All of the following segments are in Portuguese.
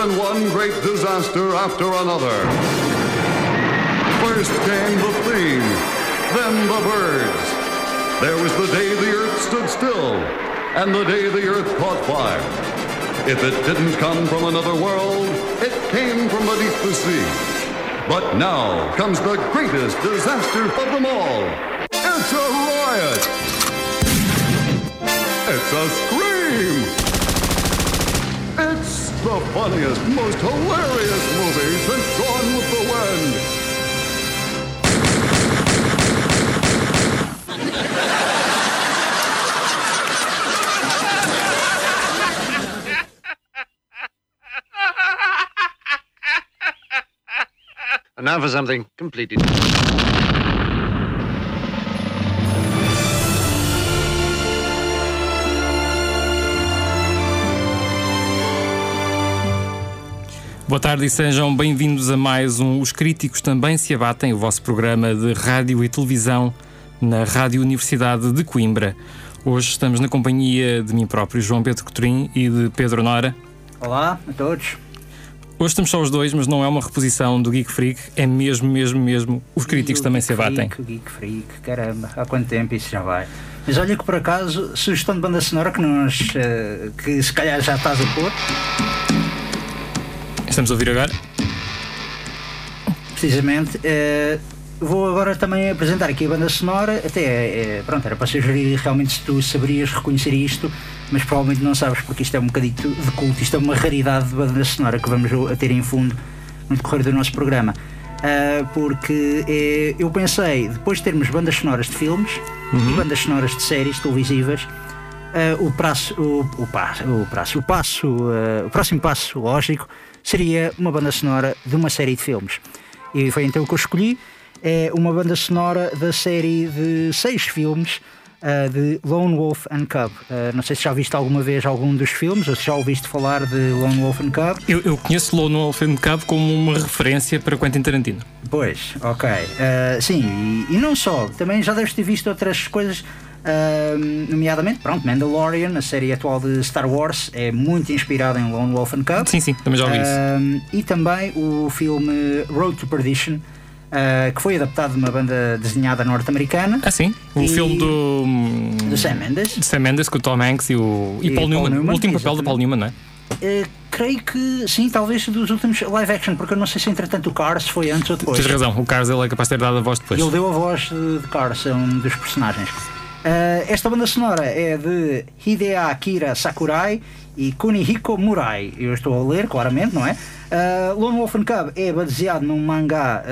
than one great disaster after another. First came the theme, then the birds. There was the day the earth stood still, and the day the earth caught fire. If it didn't come from another world, it came from beneath the sea. But now comes the greatest disaster of them all. It's a riot! It's a scream! The funniest, most hilarious movie since Gone with the Wind. And now for something completely. Boa tarde e sejam bem-vindos a mais um Os Críticos Também Se Abatem, o vosso programa de rádio e televisão na Rádio Universidade de Coimbra. Hoje estamos na companhia de mim próprio, João Pedro Coutrin, e de Pedro Nora. Olá a todos. Hoje estamos só os dois, mas não é uma reposição do Geek Freak, é mesmo, mesmo, mesmo. Os críticos também se abatem. Freak, Geek Freak, caramba, há quanto tempo isso já vai? Mas olha que por acaso, sugestão de banda sonora que nós, eh, que se calhar já estás a pôr, Estamos a ouvir agora? precisamente, eh, vou agora também apresentar aqui a banda sonora, até, eh, pronto, era para sugerir realmente se tu saberias reconhecer isto, mas provavelmente não sabes porque isto é um bocadito de culto, isto é uma raridade de banda sonora que vamos a ter em fundo no decorrer do nosso programa. Ah, porque eu pensei, depois de termos bandas sonoras de filmes e bandas sonoras de séries televisivas, o, prazo, o, o, passo, o, prazo, o, passo, o próximo passo lógico seria uma banda sonora de uma série de filmes. E foi então que eu escolhi. É uma banda sonora da série de seis filmes ah, de Lone Wolf and Cub. Ah, não sei se já viste alguma vez algum dos filmes ou se já ouviste falar de Lone Wolf and Cub. Eu, eu conheço Lone Wolf and Cub como uma referência para Quentin Tarantino. Pois, ok. Ah, sim, e, e não só, também já deves ter visto outras coisas, ah, nomeadamente, pronto, Mandalorian, a série atual de Star Wars, é muito inspirada em Lone Wolf and Cub. Sim, sim, também já ouvi isso. Um, e também o filme Road to Perdition, uh, que foi adaptado de uma banda desenhada norte-americana Ah, sim? O e- filme do. do Sam Mendes. de Sam Mendes com o Tom Hanks e o. E, E Paul, Paul Newman. Newman, O último papel do. Paul Newman, não é? Uh, creio que sim, talvez dos últimos live action, porque eu não sei se entretanto o Cars foi antes ou depois. Tens razão, o Cars ele é capaz de ter dado a voz depois. ele deu a voz de, de Cars, é um dos personagens. Uh, esta banda sonora é de Hidea Akira Sakurai e Kunihiko Murai. Eu estou a ler, claramente, não é? Uh, Lone Wolf and Cub é baseado num mangá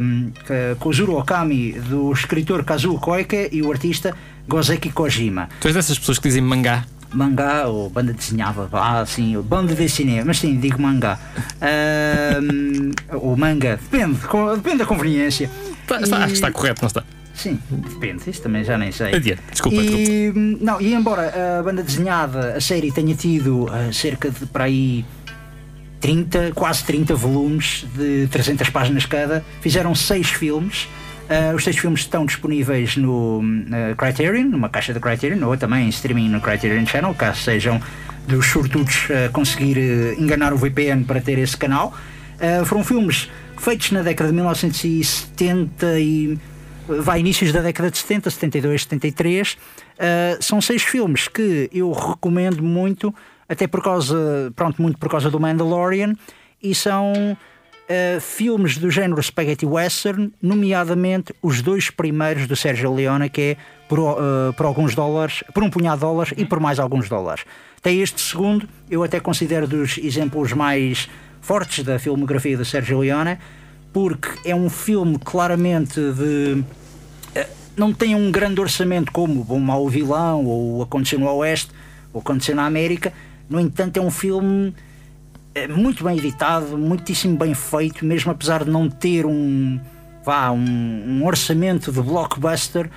um, que- Kozuro Okami do escritor Kazuo Koike e o artista Gozeki Kojima. Tu és dessas pessoas que dizem mangá. Mangá ou banda desenhada, vá assim, banda desenhada, mas sim, digo mangá. Um, ou manga, depende, depende da conveniência. Está, está- E- acho que está correto, não está? Sim, depende, isso também já nem sei. Adiante, desculpa, e, não, e embora a banda desenhada, a série tenha tido ah, cerca de para aí 30, quase 30 volumes de 300 páginas cada, fizeram seis filmes. Ah, os seis filmes estão disponíveis no na Criterion, numa caixa da Criterion, ou também em streaming no Criterion Channel, caso sejam dos sortudos a conseguir eh, enganar o VPN para ter esse canal. Foram filmes feitos na década de 1970 e vai inícios da década de 70, 72, 73. Uh, são seis filmes que eu recomendo muito, até por causa, pronto, muito por causa do Mandalorian, e são uh, filmes do género spaghetti western, nomeadamente os dois primeiros do Sergio Leone, que é por, uh, por alguns dólares, por um punhado de dólares e por mais alguns dólares. Até este segundo, eu até considero dos exemplos mais fortes da filmografia do Sergio Leone, porque é um filme claramente de não tem um grande orçamento como o Bom Mau Vilão ou o Aconteceu no Oeste ou Aconteceu na América. No entanto, é um filme eh, muito bem editado, muitíssimo bem feito, mesmo apesar de não ter um, vá, um, um orçamento de blockbuster.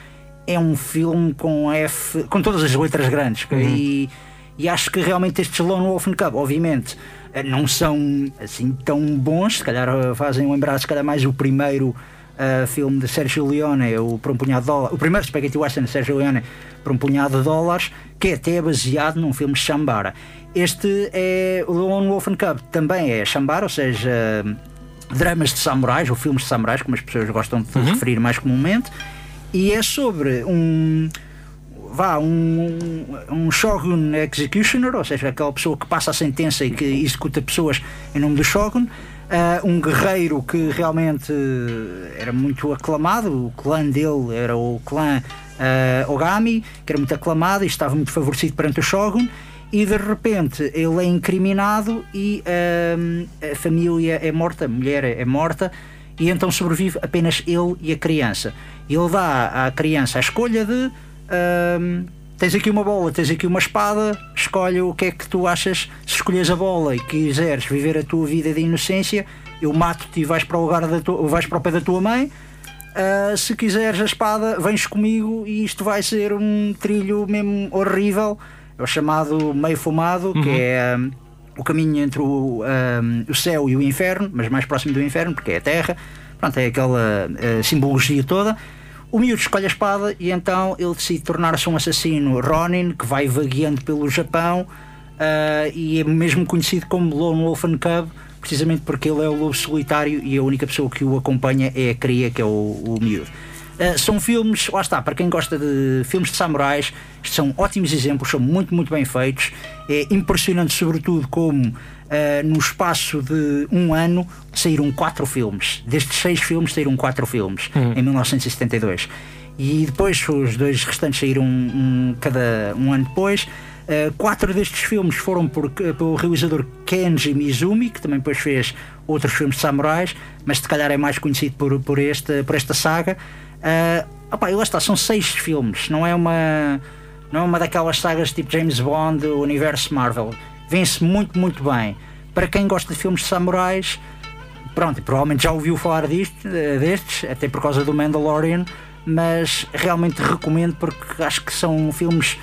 É um filme com F, com todas as letras grandes. E, e acho que realmente estes Lone Wolf and Cub, obviamente, eh, não são assim tão bons. Se calhar eh, fazem lembrar, se calhar, mais o primeiro uh, filme de Sergio Leone, o, por um punhado de dólares, o primeiro Spaghetti Western de Sergio Leone, por um punhado de dólares, que é até baseado num filme de Shambara. Este é o Lone Wolf and Cub, também é Shambara, ou seja, dramas de samurais, ou filmes de samurais, como as pessoas gostam de uhum. referir mais comumente, e é sobre um vá, um, um Shogun Executioner, ou seja, aquela pessoa que passa a sentença e que executa pessoas em nome do Shogun, uh, um guerreiro que realmente era muito aclamado, o clã dele era o clã uh, Ogami, que era muito aclamado e estava muito favorecido perante o Shogun, e de repente ele é incriminado e uh, a família é morta, a mulher é morta, e então sobrevive apenas ele e a criança. Ele dá à criança a escolha de tens aqui uma bola, tens aqui uma espada, escolhe o que é que tu achas. Se escolhes a bola e quiseres viver a tua vida de inocência, eu mato-te e vais para o lugar da tua, vais para o pé da tua mãe. Uh, se quiseres a espada, vens comigo e isto vai ser um trilho mesmo horrível. É o chamado meio fumado, uhum. que é um, o caminho entre o, um, o céu e o inferno, mas mais próximo do inferno, porque é a terra. Pronto, é aquela uh, simbologia toda. O miúdo escolhe a espada e então ele decide tornar-se um assassino Ronin que vai vagueando pelo Japão uh, e é mesmo conhecido como Lone Wolf and Cub precisamente porque ele é o lobo solitário e a única pessoa que o acompanha é a cria, que é o, o miúdo. Uh, são filmes, lá está, para quem gosta de filmes de samurais, são ótimos exemplos, são muito, muito bem feitos. É impressionante, sobretudo, como Uh, no espaço de um ano saíram quatro filmes. Destes seis filmes saíram quatro filmes uhum. em 1972. E depois os dois restantes saíram um, cada um ano depois. Uh, quatro destes filmes foram por, pelo realizador Kenji Mizumi, que também depois fez outros filmes de samurais, mas se calhar é mais conhecido por, por, esta, por esta saga. Uh, opa, e lá está, são seis filmes, não é uma, não é uma daquelas sagas tipo James Bond, o universo Marvel vence muito, muito bem. Para quem gosta de filmes de samurais, pronto, provavelmente já ouviu falar disto, eh, destes, até por causa do Mandalorian, mas realmente recomendo porque acho que são filmes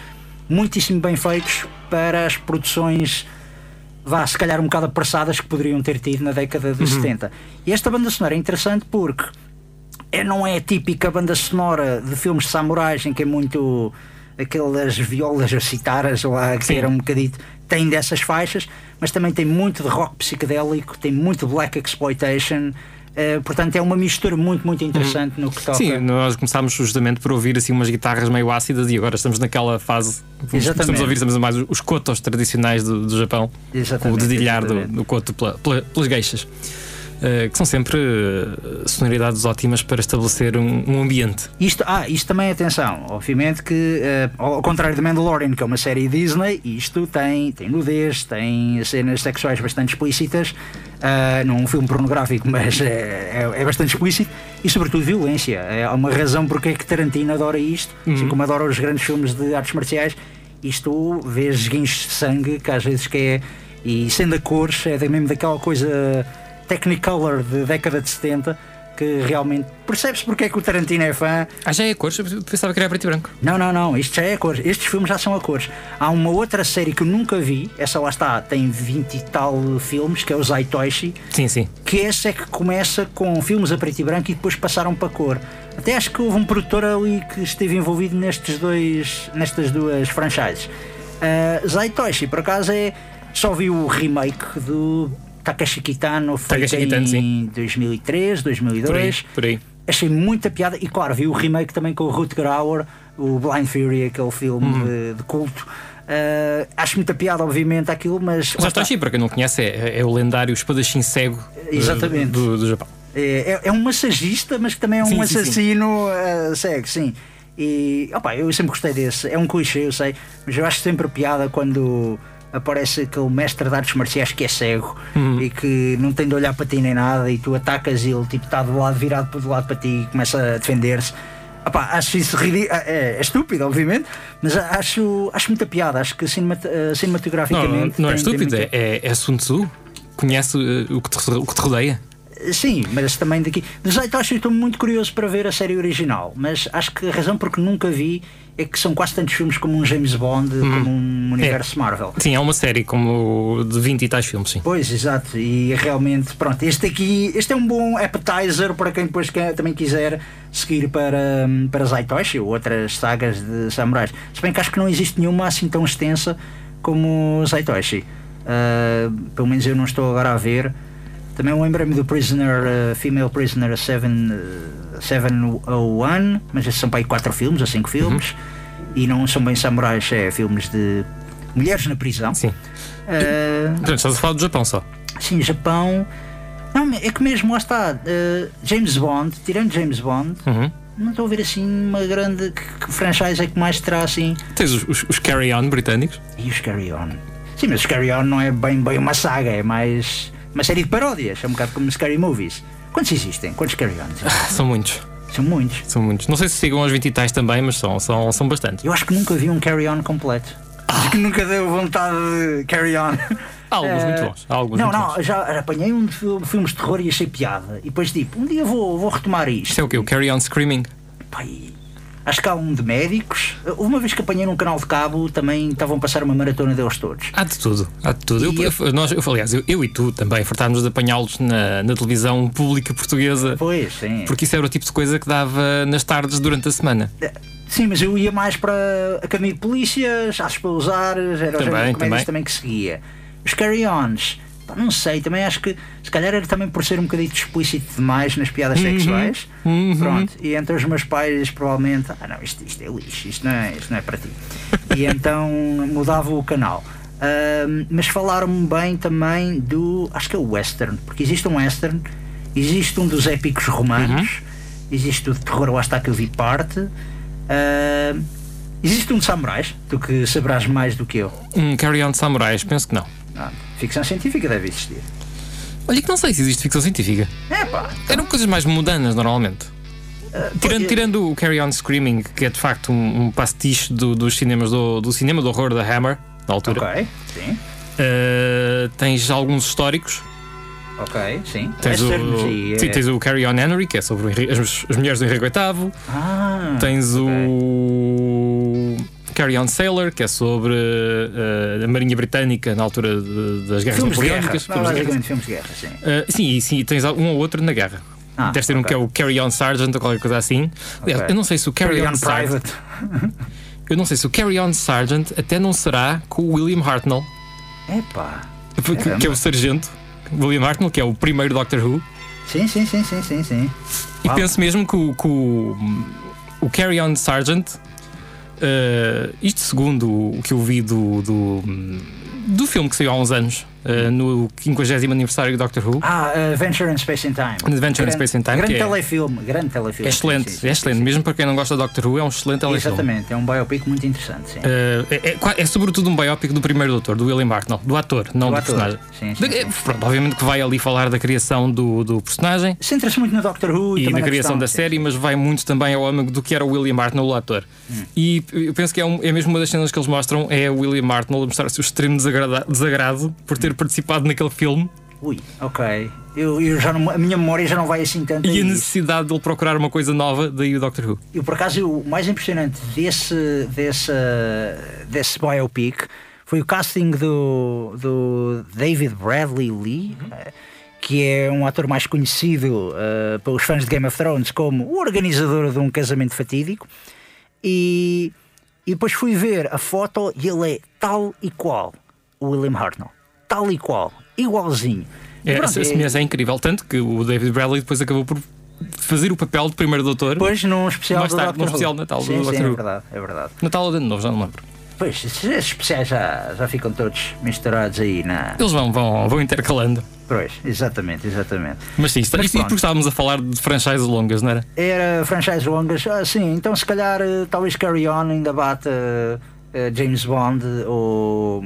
muitíssimo bem feitos para as produções vá, se calhar um bocado apressadas que poderiam ter tido na década de uhum. 70. E esta banda sonora é interessante porque é, não é a típica banda sonora de filmes de samurais em que é muito aquelas violas a citaras lá que Sim. era um bocadito tem dessas faixas, mas também tem muito de rock psicodélico, tem muito black exploitation. Uh, portanto, é uma mistura muito, muito interessante uhum. no que toca. Sim, nós começámos justamente por ouvir assim umas guitarras meio ácidas e agora estamos naquela fase. Exatamente. Estamos a ouvir estamos mais os cotos tradicionais do, do Japão, exatamente, o dedilhar do, do coto pela, pela, pelas geixas. Eh, que são sempre eh, sonoridades ótimas para estabelecer um, um, ambiente. Isto, ah, isto também, atenção, obviamente que, uh, ao contrário de Mandalorian, que é uma série Disney, isto tem, tem nudez, tem cenas sexuais bastante explícitas, uh, não um filme pornográfico, mas é, é, é, bastante explícito, e sobretudo violência. É, uma razão porque é que Tarantino adora isto, uhum. assim como adora os grandes filmes de artes marciais, isto vês guinchos de sangue, que às vezes que é, e sendo a cores, é mesmo daquela coisa Technicolor de década de 70 que realmente percebe-se porque é que o Tarantino é fã. Ah, já é a cores? Eu pensava que era preto e branco. Não, não, não, isto já é a cores. Estes filmes já são a cores. Há uma outra série que eu nunca vi, essa lá está, tem 20 e tal filmes, que é o Zaitoshi. Sim, sim. Que esse é que começa com filmes a preto e branco e depois passaram para cor. Até acho que houve um produtor ali que esteve envolvido nestes dois, nestas duas franchises. Uh, Zaitoshi, por acaso, é. Só vi o remake do Takeshi Kitano Takeshi Kitano, em sim. 2003, 2002. Por aí, por aí. Achei muita piada e claro, vi o remake também com o Rutger Hauer, o Blind Fury, aquele filme uhum. de, de, culto. Uh, acho muita piada, obviamente, aquilo, mas. Mas Toshi, para quem não conhece, é, é o lendário espadachim cego Exatamente. Do, do Japão. É, é, é, um massagista, mas que também é um sim, assassino sim, sim. Uh, cego, sim. E opa, eu sempre gostei desse. É um clichê, eu sei, mas eu acho sempre piada quando aparece aquele mestre de artes marciais que é cego uhum. e que não tem de olhar para ti nem nada e tu atacas e ele tipo está do lado virado para do lado para ti e começa a defender-se. acho isso ridículo, é, é, estúpido, obviamente, mas acho, acho muita piada. Acho que cinemat eh, cinematograficamente. Não, não é tem, é estúpido, muita... é, é Sun Tzu. Conhece uh, o, que te, o que te rodeia. Sim, mas também daqui. De Zaitoshi estou muito curioso para ver a série original, mas acho que a razão porque nunca vi é que são quase tantos filmes como um James Bond, como um universo Marvel. Sim, é uma série como de 20 e tais filmes, sim. Pois, exato, e realmente, pronto, este aqui, este é um bom appetizer para quem depois quer- também quiser seguir para, para Zaitoshi ou outras sagas de samurais. Se bem que acho que não existe nenhuma assim tão extensa como Zaitoshi. Ah, pelo menos eu não estou agora a ver. Também lembrei-me do Prisoner, ah, Female Prisoner 7, ah, 701, mas esses são para aí 4 filmes ou 5 filmes. E não são bem samurais, é filmes de mulheres na prisão. Sim. Ah, Portanto, estás a falar do Japão só. Sim, Japão. Não, é que mesmo lá está. eh, James Bond, tirando James Bond, Uhum. não estou a ver assim uma grande. Que, que franchise é que mais terá assim? Tens os, os, os carry-on britânicos. E os Carry On? Sim, mas os Carry On não é bem, bem uma saga, é mais uma série de paródias. É um bocado como Scary Movies. Quantos existem? Quantos Carry On? São muitos. São muitos. São muitos. Não sei se sigam aos 20 e tais também, mas são, são, são bastantes. Eu acho que nunca vi um Carry On completo. Acho que nunca deu vontade de Carry On. Há alguns Eh, muito bons. Alguns não, muito não, bons. já apanhei um de fil- filmes de terror e achei piada. E depois, tipo, um dia vou, vou retomar isto. Isto é o quê? O Carry-on Screaming? Pai, acho que há um de médicos. Uma vez que apanhei num canal de cabo, também estavam a passar uma maratona deles todos. Há de tudo, há de tudo. E Eu, eu- nós, eu, aliás, eu, eu e tu também fartámos de apanhá-los na, na televisão pública portuguesa, Pois, sim. porque isso era o tipo de coisa que dava nas tardes durante a semana. Sim, mas eu ia mais para a Academia de Polícias, para usar, era o Também, comédias também. também que seguia. Os carry-ons, não sei, também acho que se calhar era também por ser um bocadinho explícito demais nas piadas sexuais. uhum. Pronto, e entre os meus pais provavelmente, ah não, isto, isto é lixo, isto não é, isto não é para ti. e então mudava o canal. Ahm, mas falaram-me bem também do, acho que é o western, porque existe um western, existe um dos épicos romanos, existe o de terror, lá está que eu vi parte. ahm, existe um de samurais, tu que saberás mais do que eu. Um Carry-on de Samurais, penso que não. Ah, ficção científica deve existir. Olha que não sei se existe ficção científica. É pá, Eram coisas mais mundanas normalmente. Tirando, pois- tirando o Carry On Screaming, que é de facto um, um pastiche do, dos cinemas do, do cinema do horror da Hammer, na altura, ok, sim, uh, tens alguns históricos. ok, sim. Tens o, sim, eh, tens o Carry On Henry, que é sobre as, as mulheres do Henrique VIII. Ah, Tens ok. o Carry On Sailor, que é sobre uh, a Marinha Britânica na altura de- das guerras Filmes guerra, napoleónicas. filmes guerra. basicamente filmes de guerra, sim. Uh, sim, e sim, tens um ou outro na guerra. Ah, Deve ser um ok. que é o Carry On Sergeant ou qualquer coisa assim. Aliás, Ok. eu não sei se o Carry, Carry On on. Private. Eu não sei se o Carry On Sergeant até não será com o William Hartnell, Epá. que, que é o sargento. William Hartnell, que é o primeiro Doctor Who. Sim, sim, sim, sim, sim, sim. E Uau. penso mesmo que o, que o, o Carry On Sergeant, eh, isto segundo o que eu vi do, do, do filme que saiu há uns anos, eh, no 50 aniversário do Doctor Who. Ah, Adventure in Space and Time. Adventure in Space and Time, Grande é- telefilme, grande telefilme. É excelente, sim, sim, é excelente. sim, Mesmo para quem não gosta do Doctor Who, é um excelente telefilme. Exatamente, é um biopic muito interessante, sim. Eh, é, é é sobretudo um biopic do primeiro doutor, do William Hartnell, do ator, não Do do, ator. personagem. Sim, sim, é, pronto, obviamente que vai ali falar da criação do, do personagem Centra-se muito no Doctor Who e, e na criação questão, da série, mas vai muito também ao âmago do que era o William Hartnell, o ator. Hum. E eu penso que é, um- é mesmo uma das cenas que eles mostram: é o William Hartnell a mostrar o seu extremo desagrado por ter participado naquele filme Ui, ok. Eu, eu já não- a minha memória já não vai assim tanto. e a necessidade de ele procurar uma coisa nova, daí o Doctor Who. E por acaso o mais impressionante desse, desse, desse biopic foi o casting do, do David Bradley Lee, eh, que é um ator mais conhecido eh, pelos fãs de Game of Thrones como o organizador de um casamento fatídico. E, e depois fui ver a foto e ele é tal e qual o William Hartnell. Tal e qual, igualzinho. É, pronto, essa semelhança é incrível. Tanto que o David Bradley depois acabou por fazer o papel de primeiro doutor. Depois num especial Mais do tarde, num especial de Natal do sim, sim, Doctor é verdade, é verdade. Natal ou de Novo, já não lembro. Pois, esses especiais já, já ficam todos misturados aí na. Eles vão, vão, vão intercalando. Pois, exatamente, exatamente. Mas sim, isto, Mas isto porque estávamos a falar de franchises longas, não era? Era franchise longas, ah, sim, então se calhar eh, talvez Carry On ainda bate eh, James Bond ou.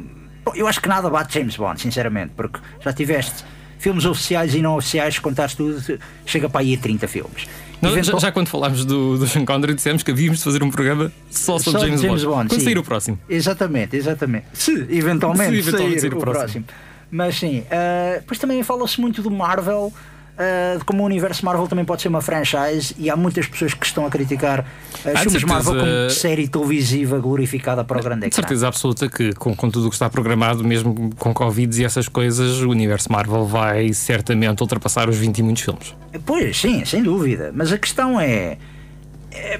Eu acho que nada bate James Bond, sinceramente, porque já tiveste filmes oficiais e não oficiais, se contares tudo, chega para aí a 30 filmes. Nós, já, Eventual- já quando falámos do, do Sean Connery dissemos que havíamos de fazer um programa só sobre Só James, James Bond. Bond, Quando sim. sair o próximo. Exatamente, exatamente. Se eventualmente, Se eventualmente sair, sair o próximo. próximo. Mas sim, eh, depois também fala-se muito do Marvel. Uh, de como o universo Marvel também pode ser uma franchise e há muitas pessoas que estão a criticar uh, filmes Marvel como série televisiva glorificada para o grande De ecrã. certeza absoluta que, com, com tudo o que está programado, mesmo com Covid e essas coisas, o universo Marvel vai certamente ultrapassar os 20 e muitos filmes. Pois, sim, sem dúvida. Mas a questão é.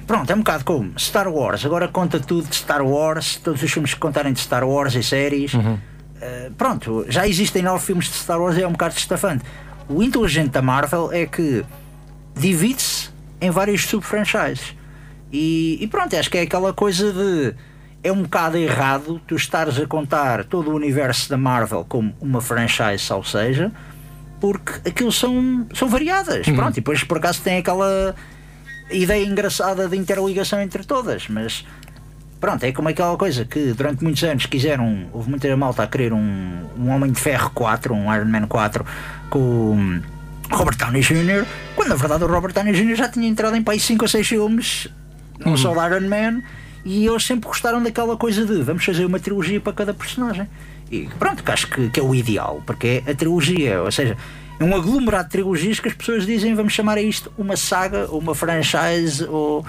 pronto, é um bocado como Star Wars. Agora conta tudo de Star Wars, todos os filmes que contarem de Star Wars e séries. Eh, pronto, já existem nove filmes de Star Wars e é um bocado estafante. O inteligente da Marvel é que divide-se em vários sub-franchises. E, e pronto, acho que é aquela coisa de. É um bocado errado tu estares a contar todo o universo da Marvel como uma franchise, ou seja, porque aquilo são, são variadas. Pronto, e depois por acaso tem aquela ideia engraçada de interligação entre todas, mas pronto, é como aquela coisa que durante muitos anos quiseram, houve muita malta a querer um, um Homem de Ferro 4, um Iron Man 4 com o Robert Downey Jr., quando na verdade o Robert Downey Jr. já tinha entrado em país 5 ou 6 filmes, não só de Iron Man, e eles sempre gostaram daquela coisa de vamos fazer uma trilogia para cada personagem. E pronto, que acho que, que é o ideal, porque é a trilogia, ou seja, é um aglomerado de trilogias que as pessoas dizem vamos chamar a isto uma saga, ou uma franchise, ou.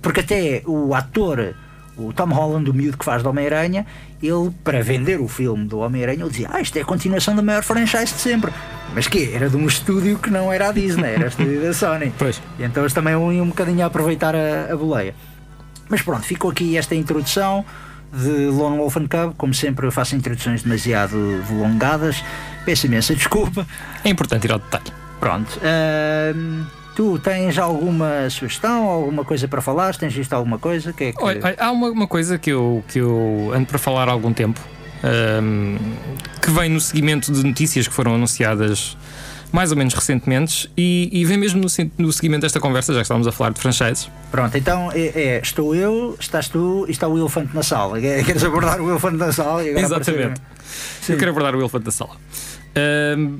Porque até o ator, o Tom Holland, o miúdo que faz do Homem-Aranha, ele, para vender o filme do Homem-Aranha, ele dizia: Ah, isto é a continuação da maior franchise de sempre. Mas que Era de um estúdio que não era a Disney, era o estúdio da Sony. Pois. E então eles também iam um bocadinho a aproveitar a, a boleia. Mas pronto, ficou aqui esta introdução de Lone Wolf and Cub. Como sempre, eu faço introduções demasiado delongadas. Peço imensa desculpa. É importante ir ao detalhe. Pronto. ahm, tu tens alguma sugestão, alguma coisa para falar? Tens visto alguma coisa? Que é que... Olha, há uma, uma coisa que eu, que eu ando para falar há algum tempo ahm, que vem no seguimento de notícias que foram anunciadas mais ou menos recentemente e, e vem mesmo no, no seguimento desta conversa, já que estávamos a falar de franchises. Pronto, então é, é, estou eu, estás tu e está o elefante na sala. Queres abordar o elefante na sala? E agora Exatamente. Eu quero abordar o elefante da sala. Ahm,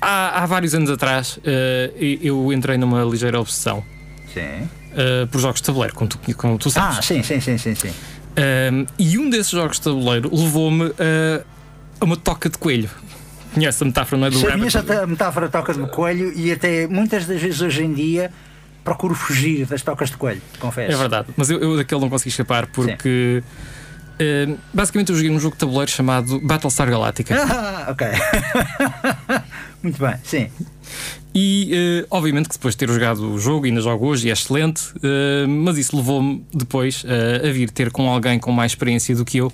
há, há vários anos atrás ah, eu entrei numa ligeira obsessão Sim. ah, por jogos de tabuleiro, como tu, como tu sabes. Ah, sim, sim, sim, sim, sim. Um, e um desses jogos de tabuleiro levou-me a, a uma toca de coelho. Conhece a metáfora, não é? Do até a metáfora toca de coelho e até muitas das vezes hoje em dia procuro fugir das tocas de coelho, confesso. É verdade, mas eu, eu daquele não consegui escapar porque um, basicamente eu joguei um jogo de tabuleiro chamado Battlestar Galactica. Ah, ok. Muito bem, sim. E eh, obviamente que depois de ter jogado o jogo, ainda jogo hoje e é excelente, eh, mas isso levou-me depois eh, a vir ter com alguém com mais experiência do que eu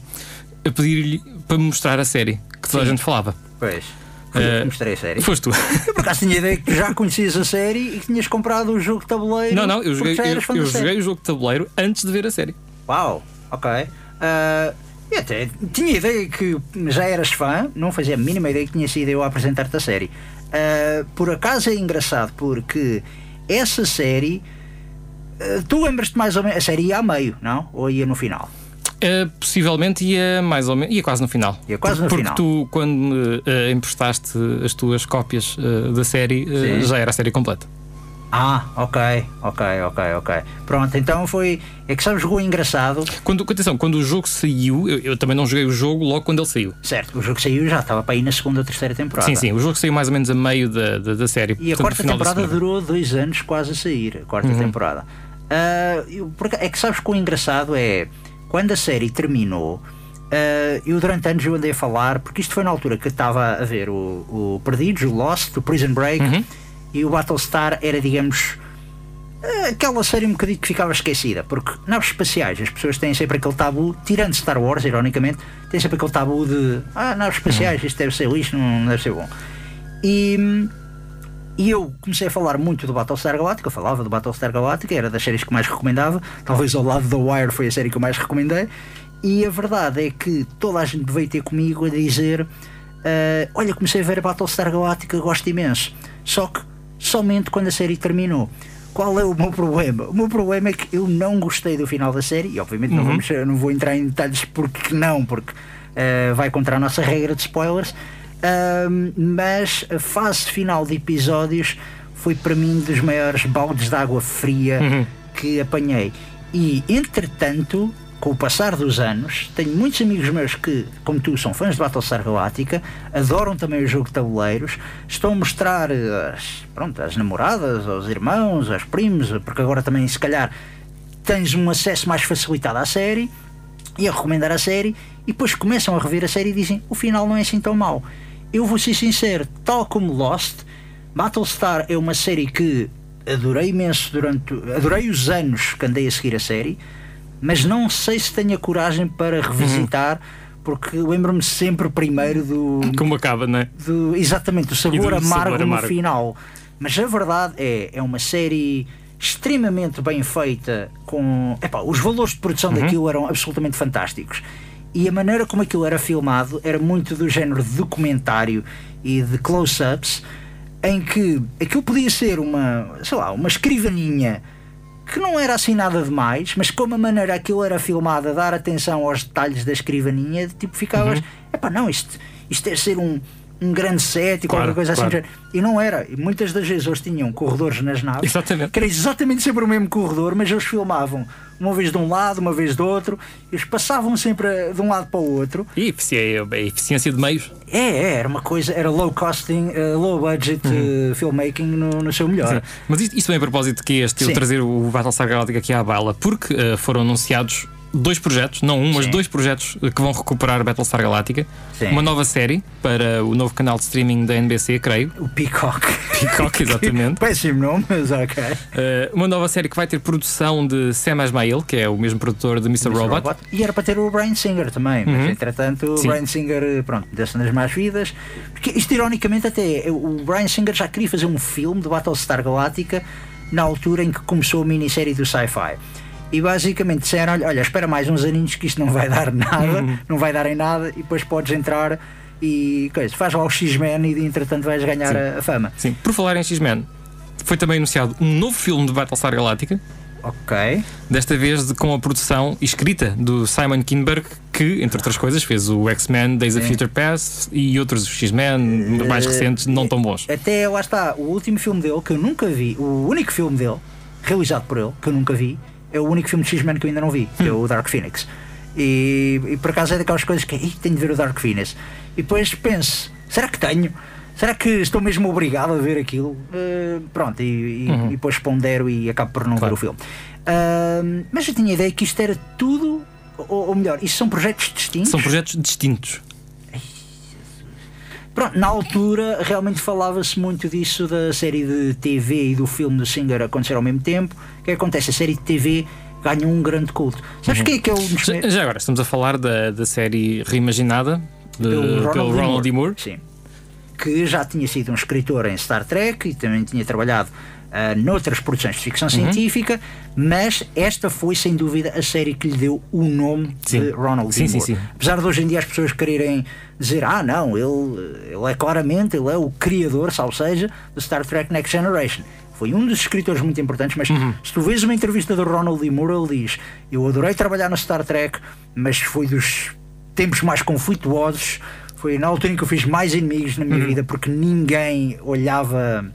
a pedir-lhe para me mostrar a série que toda a Sim. gente falava. Pois. Que mostrei a série. Foste tu. Eu por acaso tinha a ideia que já conhecias a série e que tinhas comprado o jogo de tabuleiro. Não, não, eu joguei, eu, eu joguei o jogo de tabuleiro antes de ver a série. Uau, ok. Ah, e até tinha ideia que já eras fã, não fazia a mínima ideia que tinha sido eu a apresentar-te a série. Ah, por acaso é engraçado porque essa série. ah, tu lembras-te mais ou menos. A série ia a meio, não? Ou ia no final? Uh, possivelmente ia mais ou menos, ia quase no final. Ia quase no porque final. tu, quando uh, emprestaste as tuas cópias uh, da série, uh, já era a série completa. Ah, ok, ok, ok, ok. Pronto, então foi. É que sabes o engraçado. Quando, atenção, quando o jogo saiu, eu, eu também não joguei o jogo logo quando ele saiu. Certo, o jogo saiu já estava para ir na segunda ou terceira temporada. Sim, sim, o jogo saiu mais ou menos a meio da, da, da série. E a portanto, no quarta temporada durou dois anos quase a sair. A quarta temporada. Ah, eu- por acaso- é que sabes que o engraçado é quando a série terminou. ah, eu durante anos eu andei a falar, porque isto foi na altura que estava a ver o, o Perdidos, o Lost, o Prison Break e o Battlestar era, digamos, aquela série um bocadinho que ficava esquecida, porque naves espaciais as pessoas têm sempre aquele tabu, tirando Star Wars, ironicamente, têm sempre aquele tabu de ah, naves espaciais, isto deve ser lixo, não deve ser bom. E, e eu comecei a falar muito do Battlestar Galactica, eu falava do Battlestar Galactica, era das séries que mais recomendava, talvez ao lado da Wire foi a série que eu mais recomendei, e a verdade é que toda a gente veio ter comigo a dizer: ah, Olha, comecei a ver a Battlestar Galactica, gosto imenso. Só que somente quando a série terminou. Qual é o meu problema? O meu problema é que eu não gostei do final da série, e obviamente não, vamos, eu não vou entrar em detalhes porque não, porque ah, vai contra a nossa regra de spoilers. Ahm, mas a fase final de episódios foi para mim dos maiores baldes de água fria que apanhei. E entretanto, com o passar dos anos, tenho muitos amigos meus que, como tu, são fãs de Battlestar Galactica, adoram também o jogo de tabuleiros, estão a mostrar as, pronto, às namoradas, aos irmãos, aos primos, porque agora também, se calhar, tens um acesso mais facilitado à série e a recomendar a série, e depois começam a rever a série e dizem o final não é assim tão mau. Eu vou ser sincero, tal como Lost, Battlestar é uma série que adorei imenso durante. adorei os anos que andei a seguir a série, mas não sei se tenho a coragem para revisitar. Porque lembro-me sempre primeiro do. Como acaba, não é? do exatamente, do sabor, do amargo, sabor no amargo. final. Mas a verdade é, é uma série extremamente bem feita, com. Epá, os valores de produção Uhum. daquilo eram absolutamente fantásticos. E a maneira como aquilo era filmado era muito do género de documentário e de close-ups, em que aquilo podia ser uma, sei lá, uma escrivaninha que não era assim nada demais, mas como a maneira aquilo era filmado, a dar atenção aos detalhes da escrivaninha, tipo ficavas, epá, não, isto, isto deve ser um, um grande set e Claro, qualquer coisa claro. assim. E não era. E muitas das vezes eles tinham corredores nas naves, Exatamente. que era exatamente sempre o mesmo corredor, mas eles filmavam uma vez de um lado, uma vez do outro, eles passavam sempre eh, de um lado para o outro. E a eficiência de meios. É, é, era uma coisa, era low costing, eh, low budget eh, filmmaking no, no seu melhor. Uhum. Sim. Mas isto, isto bem a propósito que este eu trazer o Battlestar Galactica aqui à baila, porque eh, foram anunciados dois projetos, não um, mas Sim. dois projetos eh, que vão recuperar Battlestar Galactica. Sim. Uma nova série para o novo canal de streaming da NBC, creio. O Peacock. Peacock, exatamente. Péssimo nome, mas ok. Eh, uma nova série que vai ter produção de Sam Asmail, que é o mesmo produtor de Mr. Robot. Uhum. E era para ter o Brian Singer também, mas entretanto o Sim. Brian Singer, eh, pronto, desse nas más vidas. Porque isto, ironicamente, até o Brian Singer já queria fazer um filme de Battlestar Galactica na altura em que começou a minissérie do sci-fi. E basicamente disseram: olha, espera mais uns aninhos que isto não vai dar nada, Uhum. não vai dar em nada, e depois podes entrar e coisa, faz lá o X-Men e entretanto vais ganhar a, a fama. Sim, por falar em X-Men, foi também anunciado um novo filme de Battlestar Galactica. Ok. Desta vez com a produção e escrita do Simon Kinberg, que, entre outras coisas, fez o X-Men, Days of Sim. Future Past e outros X-Men mais Eh, recentes, não tão bons. Até lá está, o último filme dele que eu nunca vi, o único filme dele, realizado por ele, que eu nunca vi, é o único filme de X-Men que eu ainda não vi, que é o Dark Phoenix. E, e por acaso é daquelas coisas que "Ih, tenho de ver o Dark Phoenix. E depois penso, será que tenho? Será que estou mesmo obrigado a ver aquilo? Eh, pronto, e, e, e depois pondero e acabo por não Claro. ver o filme. Ah, mas eu tinha a ideia que isto era tudo, ou, ou melhor, isto são projetos distintos. São projetos distintos. Pronto, na altura realmente falava-se muito disso da série de TV e do filme do Singer acontecer ao mesmo tempo. O que acontece? A série de TV ganha um grande culto. Sabes quem é que é o Já, já agora, estamos a falar da, da série reimaginada de, pelo pelo Ronald D. Moore. Sim. Que já tinha sido um escritor em Star Trek e também tinha trabalhado ah, noutras produções de ficção Uhum. científica, mas esta foi sem dúvida a série que lhe deu o nome Sim. de Ronald Sim, Moore. sim. Apesar de hoje em dia as pessoas quererem dizer, ah não, ele, ele é claramente ele é o criador, salvo seja, do Star Trek Next Generation. Foi um dos escritores muito importantes, mas Uhum. se tu vês uma entrevista do Ronald D. Moore, ele diz: Eu adorei trabalhar no Star Trek, mas foi dos tempos mais conflituosos. Foi na altura em que eu fiz mais inimigos na minha Uhum. vida porque ninguém olhava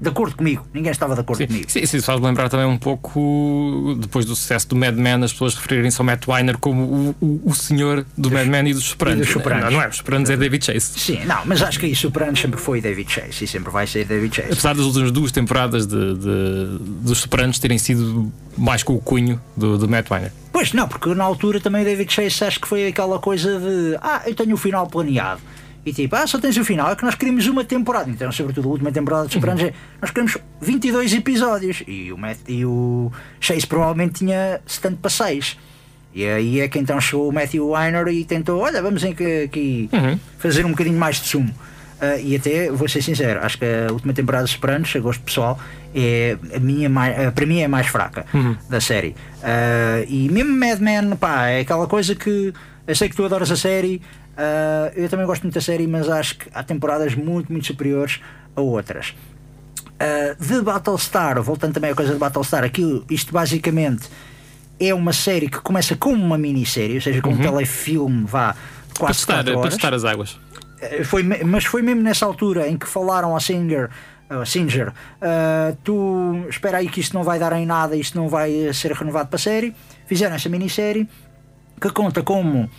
de acordo comigo, ninguém estava de acordo Sim, comigo. sim, isso faz lembrar também um pouco, depois do sucesso do Mad Men, as pessoas referirem-se ao Matt Weiner como o, o, o senhor do Mad Men e dos Sopranos. e dos Sopranos. Não, não é, os Sopranos é David Chase. Sim, não, mas acho que isso Sopranos sempre foi David Chase e sempre vai ser David Chase. Apesar das últimas duas temporadas de, de- dos Sopranos terem sido mais com o cunho do, do Matt Weiner. Pois não, porque na altura também o David Chase acho que foi aquela coisa de ah, eu tenho o final planeado. E tipo, ah, só tens o final, é que nós queríamos uma temporada. Então, sobretudo a última temporada de Sopranos, é, nós queremos 22 episódios. E o, Matt, e o Chase provavelmente tinha 70 para 6. E aí é que então chegou o Matthew Weiner e tentou, olha, vamos aqui, aqui fazer um bocadinho mais de sumo. Ah, e até, vou ser sincero, acho que a última temporada de Sopranos, a gosto pessoal, é a minha mais, ah, para mim é a mais fraca da série. Ah, e mesmo Mad Men, pá, é aquela coisa que eu sei que tu adoras a série, ah, eu também gosto muito da série, mas acho que há temporadas muito, muito superiores a outras. Uh, de Battlestar, voltando também à coisa de Battlestar, aquilo, isto basicamente é uma série que começa como uma minissérie, ou seja, como um telefilme, vá, Para quase testar, 4 para horas. testar as águas. Eh, Foi, mas foi mesmo nessa altura em que falaram a Singer, a Singer uh, tu espera aí que isto não vai dar em nada, isto não vai ser renovado para a série. fizeram essa minissérie que conta como uh,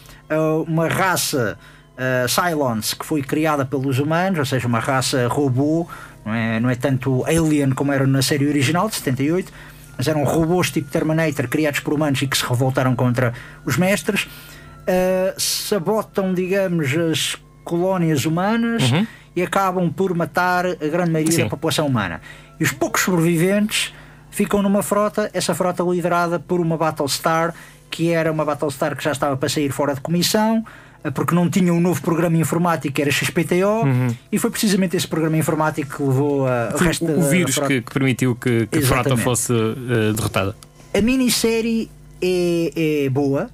uma raça uh, Cylons que foi criada pelos humanos, ou seja, uma raça robô, não é, não é tanto alien como era na série original de 78, mas eram robôs tipo Terminator criados por humanos e que se revoltaram contra os mestres. Uh, sabotam, digamos, as colónias humanas Uhum. e acabam por matar a grande maioria Sim. da população humana. E os poucos sobreviventes ficam numa frota, essa frota liderada por uma Battlestar, que era uma Battlestar que já estava para sair fora de comissão, eh, porque não tinha um novo programa informático que era XPTO, e foi precisamente esse programa informático que levou a, o Foi resto o, o vírus da que, que permitiu que, que a frota fosse eh, derrotada. A minissérie é, é boa,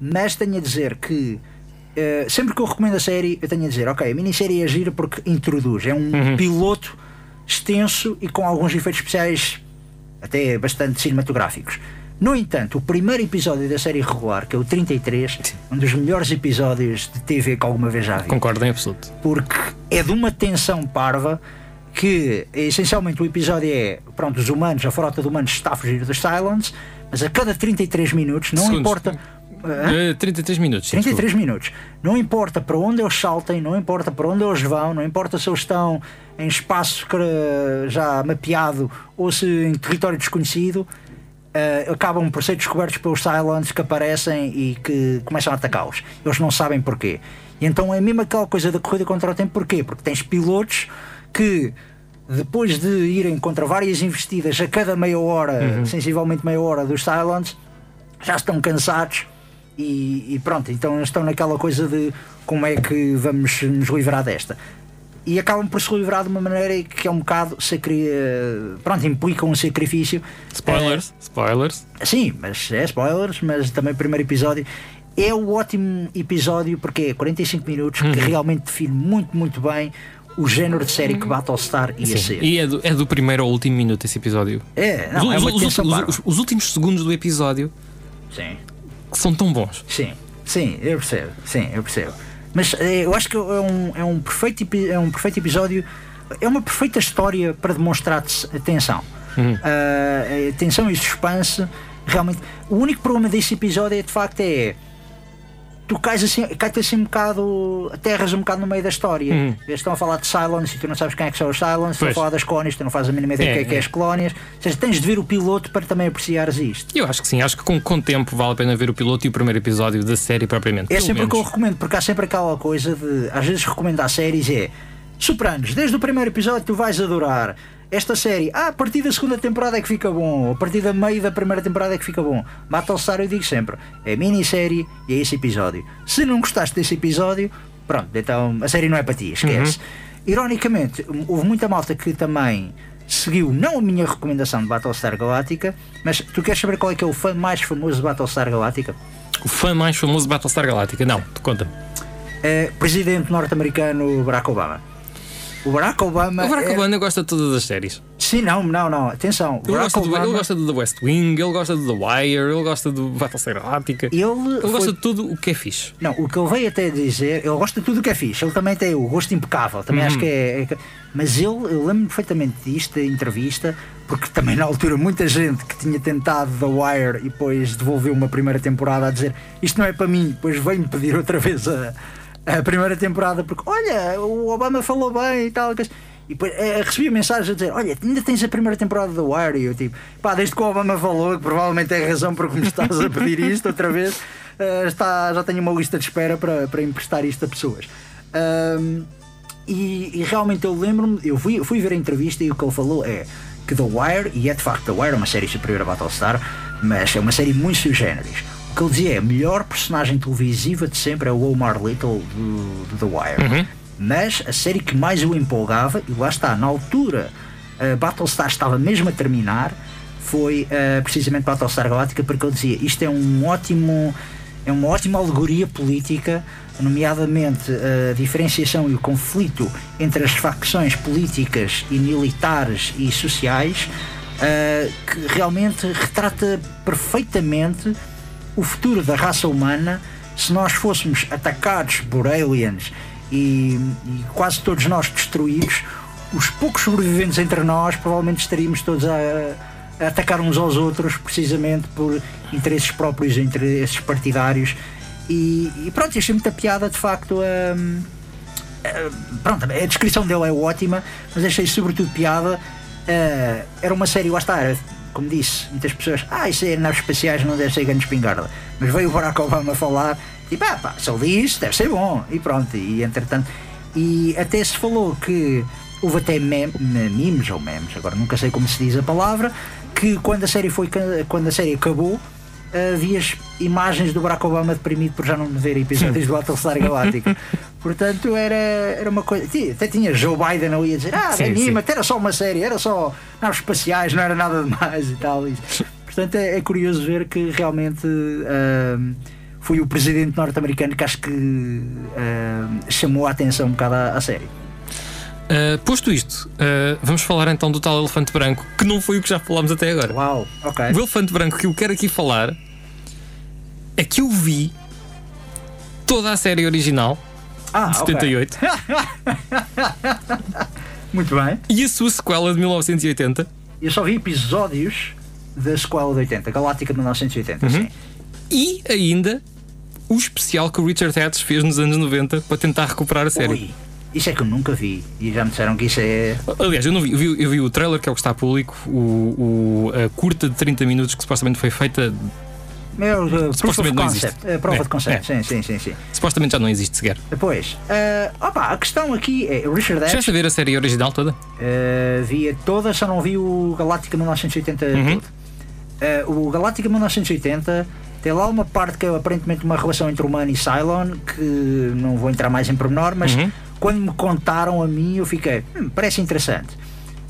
mas tenho a dizer que eh, sempre que eu recomendo a série, eu tenho a dizer, ok, a minissérie é gira porque introduz, é um Uhum. piloto extenso e com alguns efeitos especiais até bastante cinematográficos. No entanto, o primeiro episódio da série regular, que é o 33, um dos melhores episódios de TV que alguma vez já vi Concordo em absoluto. porque é de uma tensão parva que essencialmente o episódio é pronto, os humanos, a frota de humanos está a fugir dos Silence, mas a cada 33 minutos, não Segundos. importa. Hã? Eh, 33 minutos. sim, 33 minutos. Não importa para onde eles saltem, não importa para onde eles vão, não importa se eles estão em espaço já mapeado ou se em território desconhecido, eh, acabam por ser descobertos pelos Silence que aparecem e que começam a atacá-los. Eles não sabem porquê. E então é mesmo aquela coisa da corrida contra o tempo, porquê? Porque tens pilotos que depois de irem contra várias investidas a cada meia hora, sensivelmente meia hora dos Silence, já estão cansados e, e pronto, então estão naquela coisa de como é que vamos nos livrar desta. E acabam por se livrar de uma maneira que é um bocado sacri... eh, pronto, implica um sacrifício. Spoilers, spoilers. Eh, sim, mas é spoilers, mas também o primeiro episódio. É um ótimo episódio porque é 45 minutos que realmente define muito, muito bem o género de série que Battlestar ia Sim. ser. E é do, é do primeiro ao último minuto esse episódio. É, não, os, é uma os- os- os- os últimos segundos do episódio Sim. são tão bons. Sim, sim, eu percebo, sim, eu percebo. Mas eh, eu acho que é um, é um, perfeito, é um perfeito episódio, é uma perfeita história para demonstrar atenção. Ah, atenção e suspense, realmente. O único problema desse episódio é de facto é. Tu cais assim, cai-te assim um bocado, aterras um bocado no meio da história. Eles estão a falar de Silence e tu não sabes quem é que são os Silence, estão a falar das colónias, tu não fazes a mínima ideia É, do que é que é é. as colónias. Ou seja, tens de ver o piloto para também apreciares isto. Eu acho que sim, acho que com, com tempo vale a pena ver o piloto e o primeiro episódio da série propriamente. É sempre o que eu recomendo, porque há sempre aquela coisa de, às vezes, recomendar séries é Sopranos, desde o primeiro episódio tu vais adorar. Esta série, ah, a partir da segunda temporada é que fica bom, a partir da meio da primeira temporada é que fica bom. Battlestar eu digo sempre, é minissérie e é esse episódio. Se não gostaste desse episódio, pronto, então a série não é para ti, esquece. Ironicamente, houve muita malta que também seguiu não a minha recomendação de Battlestar Galáctica, mas tu queres saber qual é que é o fã mais famoso de Battlestar Galáctica? O fã mais famoso de Battlestar Galáctica. Não, conta-me. é presidente norte-americano Barack Obama. O Barack Obama. O Barack é- Obama gosta de todas as séries. Sim, não, não, não. Atenção. Ele Barack gosta, do, Obama. ele gosta do The West Wing, ele gosta do The Wire, ele gosta do Battlestar Galáctica. Ele Ele foi- gosta de tudo o que é fixe. Não, o que ele veio até dizer, ele gosta de tudo o que é fixe, ele também tem o gosto impecável, também Uhum. acho que é. é mas ele, eu lembro perfeitamente disto, da entrevista, porque também na altura muita gente que tinha tentado The Wire e depois devolveu uma primeira temporada a dizer isto não é para mim, depois veio-me pedir outra vez a, a primeira temporada, porque olha, o Obama falou bem e tal. E depois eh, recebi a mensagem a dizer: Olha, ainda tens a primeira temporada do Wire. E eu tipo, pá, desde que o Obama falou, que provavelmente é a razão por que me estás a pedir isto outra vez, eh, está, já tenho uma lista de espera para, para emprestar isto a pessoas. Ahm, e, e realmente eu lembro-me, eu fui, fui ver a entrevista e o que ele falou é que The Wire, e é de facto The Wire é uma série superior a Battlestar, mas é uma série muito sui generis. Que ele dizia é a melhor personagem televisiva de sempre é o Omar Little do, do The Wire. Mas a série que mais o empolgava, e lá está, na altura, a Battlestar estava mesmo a terminar, foi eh, precisamente Battlestar Galáctica, porque ele dizia isto é um ótimo é uma ótima alegoria política, nomeadamente a diferenciação e o conflito entre as facções políticas e militares e sociais, eh, que realmente retrata perfeitamente o futuro da raça humana se nós fôssemos atacados por aliens e, e quase todos nós destruídos, os poucos sobreviventes entre nós provavelmente estaríamos todos a, a atacar uns aos outros precisamente por interesses próprios, interesses partidários. E, e pronto, achei muita piada de facto pronto, a descrição dele é ótima, mas achei sobretudo piada. Era uma série, lá está, era, como disse, muitas pessoas, ah, isso é naves espaciais, não deve ser grande espingarda. Mas veio o Barack Obama falar, tipo, ah, pá, se ele deve ser bom. E pronto, e entretanto. E até se falou que houve até mem memes ou memes, agora nunca sei como se diz a palavra, que quando a série, foi, quando a série acabou, havia imagens do Barack Obama deprimido por já não ver episódios do Battlestar Galáctico. Portanto, era, era uma coisa. Até tinha Joe Biden ali a dizer: Ah, sim, anima, era só uma série, era só naves espaciais, não era nada demais e tal. E, portanto, é, é, curioso ver que realmente. Uh, foi o presidente norte-americano que acho que uh, chamou a atenção um bocado à, à série. Uh, posto isto, uh, vamos falar então do tal elefante branco, que não foi o que já falámos até agora. Uau, ok. O elefante branco que eu quero aqui falar é que eu vi toda a série original ah, de 78. Okay. Muito bem. E a sua sequela de 1980. Eu só vi episódios da sequela de 80, Galáctica de 1980, uhum. sim. E ainda o especial que o Richard Hatch fez nos anos 90 para tentar recuperar a série. Ui, isso é que eu nunca vi e já me disseram que isso é. Aliás, eu não vi, eu vi, eu vi o trailer que é o que está público, o, o, a curta de 30 minutos que supostamente foi feita meu, uh, supostamente não existe. Uh, prova é, de conceito, é. sim, sim, sim, sim. Supostamente já não existe sequer. Depois, uh, opa, a questão aqui é: o Richard Edge. Já a ver a série original toda? Uh, via toda, só não vi o Galáctica 1980 uhum. todo. Uh, o Galáctica 1980 tem lá uma parte que é aparentemente uma relação entre humano e Cylon, que não vou entrar mais em pormenor, mas uhum. quando me contaram a mim eu fiquei, hum, parece interessante.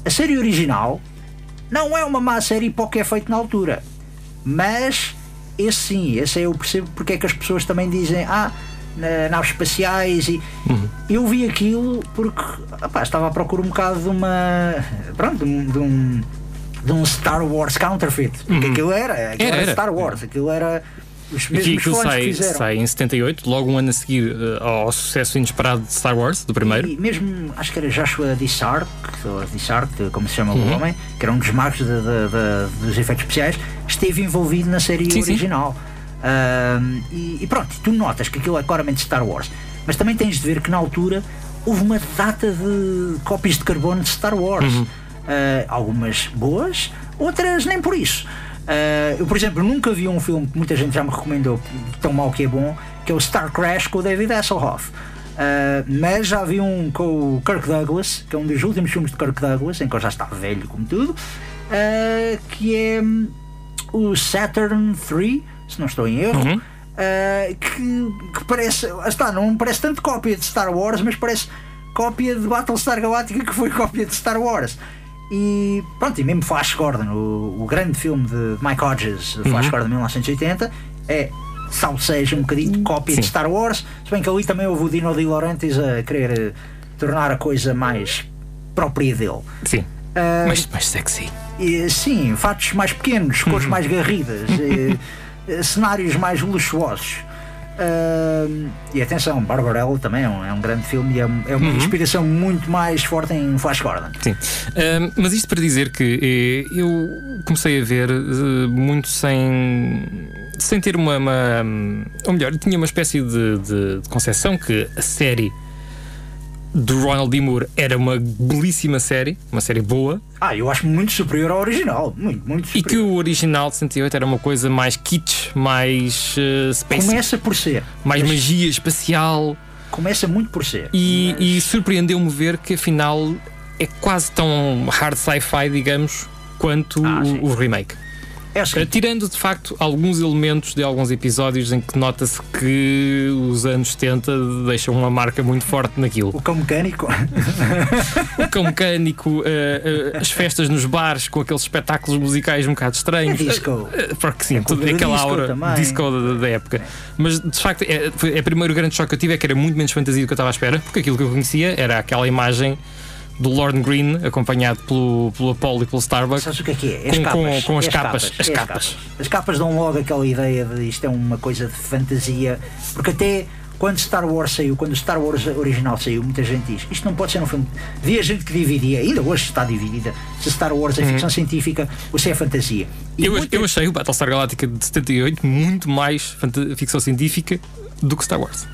A série original não é uma má série para o que é feito na altura, mas esse sim, esse eu percebo porque é que as pessoas também dizem, ah, naves espaciais e uhum. eu vi aquilo porque opá, estava à procura um bocado de uma pronto, de um, de um, Star Wars counterfeit porque uhum. aquilo era, aquilo era, era, Star Wars, aquilo era os mesmos aquilo sai, que fizeram. sai em 78, logo um ano a seguir uh, ao sucesso inesperado de Star Wars, do primeiro. E mesmo, acho que era Joshua Dissart, ou Dissart, como se chama uhum. o homem, que era um dos magos de, de, de, dos efeitos especiais, esteve envolvido na série sim, original. Sim. E, e, pronto, tu notas que aquilo é claramente Star Wars. Mas também tens de ver que na altura houve uma data de cópias de carbono de Star Wars. Uhum. Uh, algumas boas, outras nem por isso. Uh, eu, por exemplo, nunca vi um filme que muita gente já me recomendou, tão mal que é bom, que é o Star Crash com o David Hasselhoff. Uh, mas já vi um com o Kirk Douglas, que é um dos últimos filmes de Kirk Douglas, em que ele já está velho como tudo, uh, que é um, o Saturn 3, se não estou em erro. Uhum. que, que parece, está, não parece tanto cópia de Star Wars, mas parece cópia de Battlestar Galactica que foi cópia de Star Wars. E pronto, e mesmo Flash Gordon, o, o grande filme de Mike Hodges, Flash uhum. Gordon de 1980, é salvo seja um bocadinho cópia Sim. de Star Wars, se bem que ali também houve o Dino De Laurentiis a querer eh, tornar a coisa mais própria dele. Sim. Uh, mais, mais sexy. E, sim, fatos mais pequenos, cores uhum. mais garridas, e, eh, cenários mais luxuosos. Uh, e atenção, Barbarella também é um, é um grande filme e é, é uma uhum. inspiração muito mais forte em Flash Gordon. Sim, uh, mas isto para dizer que eh, eu comecei a ver uh, muito sem, sem ter uma, uma. Ou melhor, tinha uma espécie de, de, de concepção que a série do Ronald D. Moore era uma belíssima série, uma série boa. Ah, eu acho muito superior ao original. Muito, muito superior. E que o original de 68 era uma coisa mais kitsch, mais. Uh, space, Começa por ser. Mais mas... magia espacial. Começa muito por ser. E, mas... e surpreendeu-me ver que afinal é quase tão hard sci-fi, digamos, quanto ah, o, o remake. É uh, tirando de facto alguns elementos de alguns episódios em que nota-se que os anos 70 deixam uma marca muito forte naquilo. O cão mecânico. o cão mecânico, uh, uh, as festas nos bares com aqueles espetáculos musicais um bocado estranhos. É disco. porque sim, é tudo, aquela disco aura também. disco da, da, época. Mas de facto, é, foi, é o primeiro grande choque que eu tive é que era muito menos fantasia do que eu estava à espera, porque aquilo que eu conhecia era aquela imagem do Lord Green, acompanhado pelo, pelo Apollo e pelo Starbucks. Sabes o que é que é? As com, capas. Com, com as, as, capas, capas, as, capas. As capas dão logo aquela ideia de isto é uma coisa de fantasia, porque até quando Star Wars saiu, quando o Star Wars original saiu, muita gente diz isto não pode ser um filme. Havia gente que dividia, ainda hoje está dividida, se Star Wars é ficção científica ou se é fantasia. E Eu, muita- eu achei o Battlestar Galactica de 78 muito mais ficção científica do que Star Wars.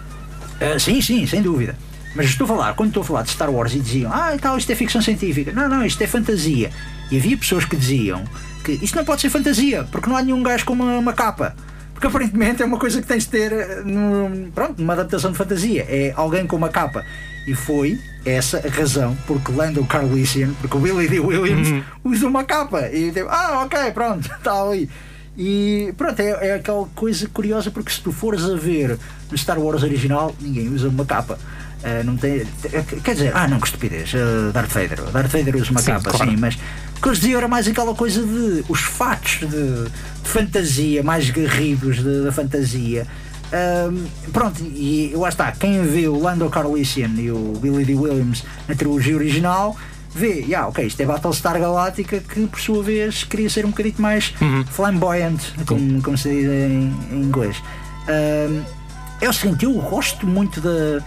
Ah, sim, sim, sem dúvida. Mas estou a falar, quando estou a falar de Star Wars e diziam, ah, e tal, isto é ficção científica. Não, não, isto é fantasia. E havia pessoas que diziam que isto não pode ser fantasia, porque não há nenhum gajo com uma, uma capa. Porque aparentemente é uma coisa que tens de ter eh, num- pronto, numa adaptação de fantasia. É alguém com uma capa. E foi essa a razão porque Lando Calrissian, porque o Billy D. Williams usa uma capa. E tipo, ah, ok, pronto, está ali. E pronto, é, é aquela coisa curiosa porque se tu fores a ver no Star Wars original, ninguém usa uma capa. Ah, não tem, quer dizer, ah não, que estupidez, ah, Darth Vader. Darth Vader usa uma Sim, capa, claro. sim, mas o que eles diziam era mais aquela coisa de os fatos de, de fantasia, mais garridos de- da fantasia. Pronto, e lá está, quem vê o Lando Calrissian e o Billy D. Williams na trilogia original vê, yeah, ok, isto é Battlestar Galáctica que por sua vez queria ser um bocadinho mais flamboyant, como, como se diz em, em inglês. Ahm, é o seguinte, eu gosto muito da.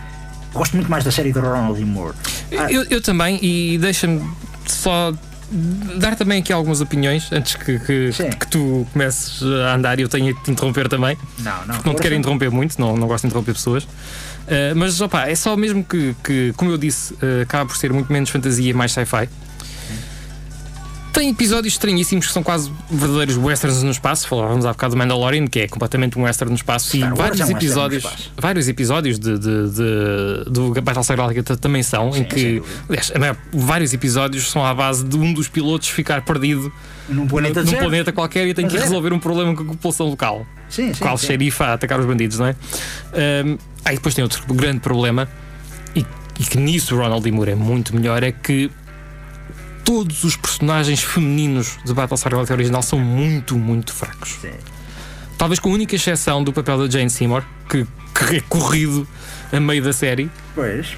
Gosto muito mais da série do Ronald D. Moore. Ah, Eu, eu também, e deixa-me só dar também aqui algumas opiniões antes que, que, que tu comeces a andar e eu tenha que te interromper também. não, não. Porque não te quero interromper muito, não, não gosto de interromper pessoas. Uh, mas opa, é só mesmo que, que, como eu disse, uh, acaba por ser muito menos fantasia e mais sci-fi. Tem episódios estranhíssimos que são quase verdadeiros westerns no espaço. Falávamos há bocado do Mandalorian, que é completamente um western no espaço. Star e Wars vários é um episódios, vários episódios de, de, de- do Battlestar Galactica também são, em sem que aliás, maior- vários episódios são à base de um dos pilotos ficar perdido Num planeta num planeta qualquer e tem que é. resolver um problema com a população local Sim, sim. qual sim. xerife a atacar os bandidos, não é? Um, aí depois tem outro grande problema, e, e que nisso o Ronald D. Moore é muito melhor, é que todos os personagens femininos de Battlestar Galactica original são muito, muito fracos. Sim. Talvez com a única exceção do papel da Jane Seymour, que, que é corrido a meio da série. Pois.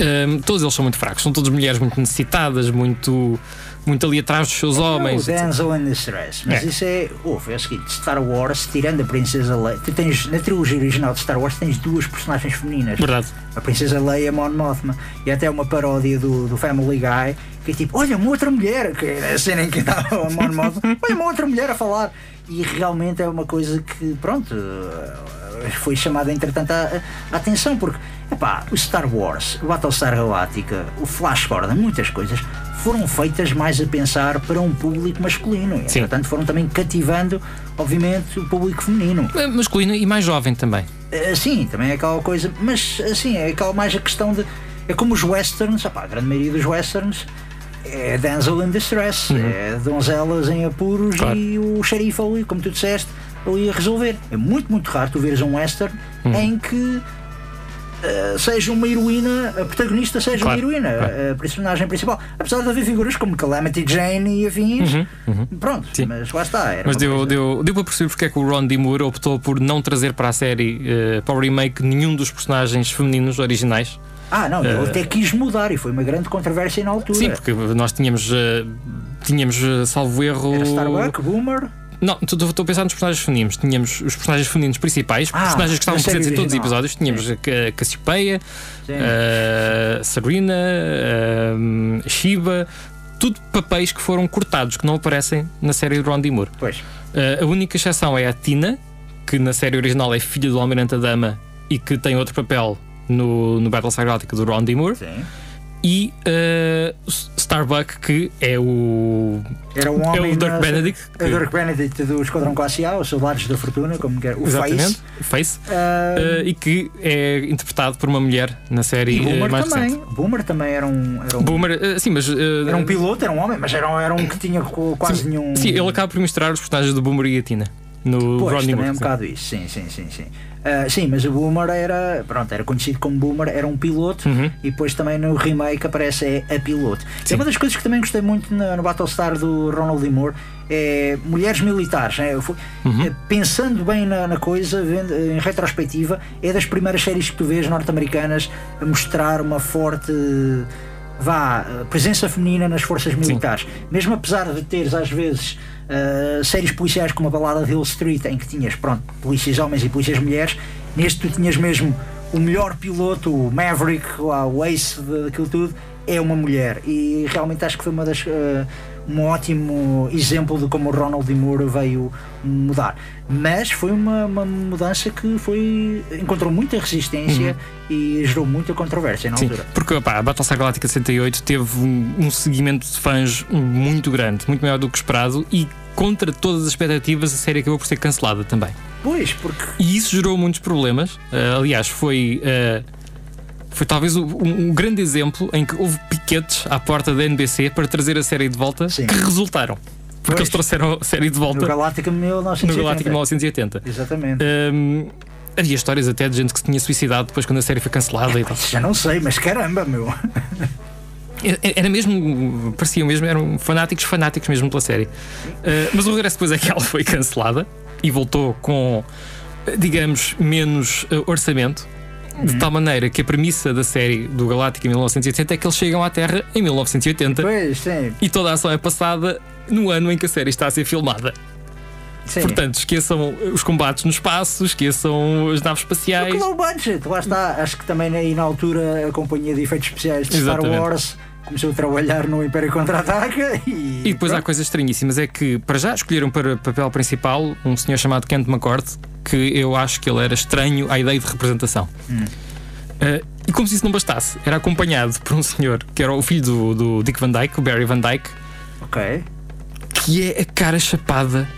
Um, todos eles são muito fracos, são todas mulheres muito necessitadas, muito, muito ali atrás dos seus homens. O. Denzel in Distress. Mas É. isso é. Ouve, é o seguinte: Star Wars, tirando a Princesa Leia, tu tens, na trilogia original de Star Wars, tens duas personagens femininas. Verdade. A Princesa Leia e a Mon Mothma. E até uma paródia do, do Family Guy que é tipo: olha, uma outra mulher. Que é a cena em que está a Mon Mothma. olha, uma outra mulher a falar. E realmente é uma coisa que, pronto, eh, foi chamada entretanto a, a atenção. Porque, epá, o Star Wars, o Battlestar Galáctica, o Flash Gordon, muitas coisas foram feitas mais a pensar para um público masculino. E, Sim. entretanto, foram também cativando, obviamente, o público feminino. Eh, Masculino e mais jovem também. Uh, sim, também é aquela coisa, mas assim, é aquela mais a questão de. É como os westerns, opá, a grande maioria dos westerns é Denzel in Distress, é donzelas em apuros Uhum. Claro. e o xerife ali, como tu disseste, ali a resolver. É muito, muito raro tu veres um western Uhum. em que uh, seja uma heroína, a protagonista seja Claro, uma heroína, claro. a personagem principal. Apesar de haver figuras como Calamity Jane e afins, pronto, Uhum, Sim. mas lá está. Era Mas deu, coisa- deu, deu para perceber porque é que o Ron D. Moore optou por não trazer para a série, eh, para o remake, nenhum dos personagens femininos originais. Ah, não, ele até quis mudar e foi uma grande controvérsia na altura. Sim, porque nós tínhamos, eh, tínhamos eh, salvo erro. Era Starbuck, Boomer. Não, estou a pensar nos personagens femininos. Tínhamos os personagens femininos principais, Ah, personagens que estavam presentes em todos os episódios. Tínhamos a Ca- Cassiopeia, Sim. eh, Sabrina, eh, Shiva, tudo papéis que foram cortados, que não aparecem na série do Ron D. Moore. Pois. A única exceção é a Tina, que na série original é filha do Almirante Dama e que tem outro papel no, no Battlestar Galactica do Ron D. Moore. Sim. E uh, Starbuck, que é o. Era um homem. É o Dirk na- Benedict, É o que- Dirk Benedict do Esquadrão Classe A, os Soldados da Fortuna, como que era. O exatamente, Face. Face. Ah, uh, e que é interpretado por uma mulher na série e uh, Boomer mais também. recente. Boomer também era um. Era um, Boomer, uh, sim, mas. uh, era um piloto, era um homem, mas era, era um que tinha quase nenhum. Sim, ele acaba por misturar os personagens do Boomer e a Tina no Pois, Ron D. também é um sim. bocado isso, sim, sim, sim, sim. Ah, sim, mas o Boomer era, pronto, era conhecido como Boomer, era um piloto Uhum. e depois também no remake aparece é a piloto. Sim. É uma das coisas que também gostei muito no, no Battlestar do Ronald D. Moore é mulheres militares. né? Fui- Uhum. eh, Pensando bem na, na coisa, em retrospectiva, é das primeiras séries que tu vês norte-americanas a mostrar uma forte vá, presença feminina nas forças militares. Mesmo apesar de teres às vezes eh, séries policiais como a balada de Hill Street, em que tinhas pronto, polícias homens e polícias mulheres, Neste tu tinhas mesmo o melhor piloto, o Maverick, lá, o ace daquilo tudo, é uma mulher. E realmente acho que foi uma das. Uh, um ótimo exemplo de como o Ronald D. Moore veio mudar. Mas foi uma, uma mudança que foi encontrou muita resistência uhum. e gerou muita controvérsia na Sim, altura. Porque opa, a Battlestar Galactica 68 teve um, um seguimento de fãs muito grande, muito maior do que esperado e contra todas as expectativas a série acabou por ser cancelada também. Pois, porque. E isso gerou muitos problemas. Uh, aliás, foi. Uh, foi talvez um, um, grande exemplo em que houve piquetes à porta da NBC para trazer a série de volta Sim. que resultaram. Porque pois. eles trouxeram a série de volta. No Galáctica 1980. No Galáctica 1980. Exatamente. Um, havia histórias até de gente que se tinha suicidado depois quando a série foi cancelada é, e tal. Já não sei, mas caramba, meu. Era mesmo, pareciam mesmo, eram fanáticos, fanáticos mesmo pela série. Uh, mas o regresso depois é que ela foi cancelada e voltou com, digamos, menos uh, orçamento. De tal maneira que a premissa da série do Galáctica em 1980 é que eles chegam à Terra em 1980 pois, sim. e toda a ação é passada no ano em que a série está a ser filmada. Sim. Portanto, esqueçam os combates no espaço, esqueçam as naves espaciais. low budget, lá está. Acho que também aí na altura a companhia de efeitos especiais de Exatamente. Star Wars começou a trabalhar no Império Contra-Ataca e. E depois pronto. há coisas estranhíssimas. É que, para já, escolheram para papel principal um senhor chamado Kent McCord, que eu acho que ele era estranho à ideia de representação. Hum. Uh, e como se isso não bastasse, era acompanhado por um senhor que era o filho do, do Dick Van Dyke, o Barry Van Dyke. Ok. Que é a cara chapada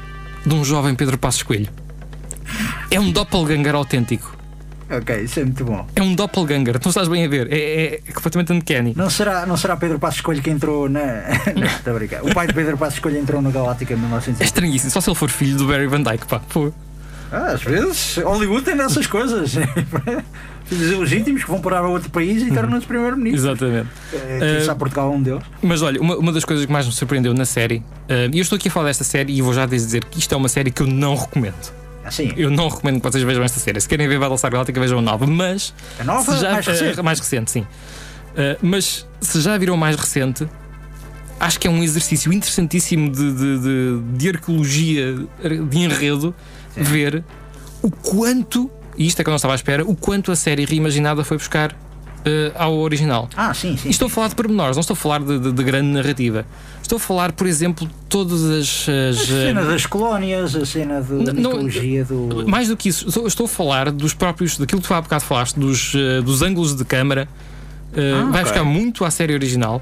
de um jovem Pedro Passos Coelho. É um doppelganger autêntico. Ok, isso é muito bom. É um doppelganger, tu estás bem a ver, é, é, é completamente uncanny. Não será, não será Pedro Passos Coelho que entrou na. não, está a brincar. O pai de Pedro Passos Coelho entrou na Galáctica em 1900. É estranhíssimo, só se ele for filho do Barry Van Dyke, pá. Pô. Ah, às vezes, Hollywood tem dessas coisas. Filhos ilegítimos que vão parar a outro país e tornam-se primeiro-ministro. Exatamente. É, uh, Portugal é um deles. Mas olha, uma, uma das coisas que mais me surpreendeu na série, uh, e eu estou aqui a falar desta série e vou já dizer que isto é uma série que eu não recomendo. Assim. Eu não recomendo que vocês vejam esta série. Se querem ver Battlestar Galactica, vejam a nova. Mas. A nova? Já, mais recente? Mais recente, sim. Uh, mas se já viram mais recente, acho que é um exercício interessantíssimo de, de, de, de arqueologia, de enredo, sim. ver o quanto, e isto é que eu não estava à espera, o quanto a série reimaginada foi buscar ao original. Ah, sim, sim. E estou a falar de pormenores, não estou a falar de, de, de, grande narrativa. Estou a falar, por exemplo, todas as. as a cena uh, das colónias, a cena da mitologia do. Mais do que isso, estou, estou, a falar dos próprios. daquilo que tu há bocado falaste, dos, uh, dos ângulos de câmara. Ah, vai okay. buscar muito à série original.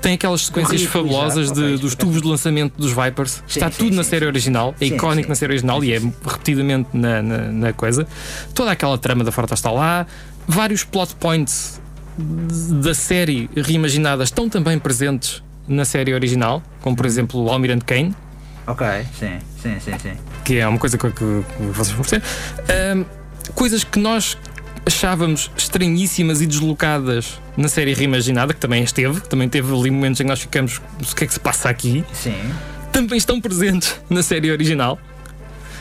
Tem aquelas sequências fabulosas de, dos tubos de lançamento dos Vipers. Sim, Está sim, tudo sim, na série original. É icónico na série original e é repetidamente na, na, na, coisa. Toda aquela trama da Frota está lá. Vários plot points da série reimaginada estão também presentes na série original, como por exemplo o Almirante Kane. Ok, sim, sim, sim, sim. Que é uma coisa que, que, que vocês vão perceber. Um, coisas que nós achávamos estranhíssimas e deslocadas na série reimaginada, que também esteve, também teve ali momentos em que nós ficamos, o que é que se passa aqui? Sim. Também estão presentes na série original.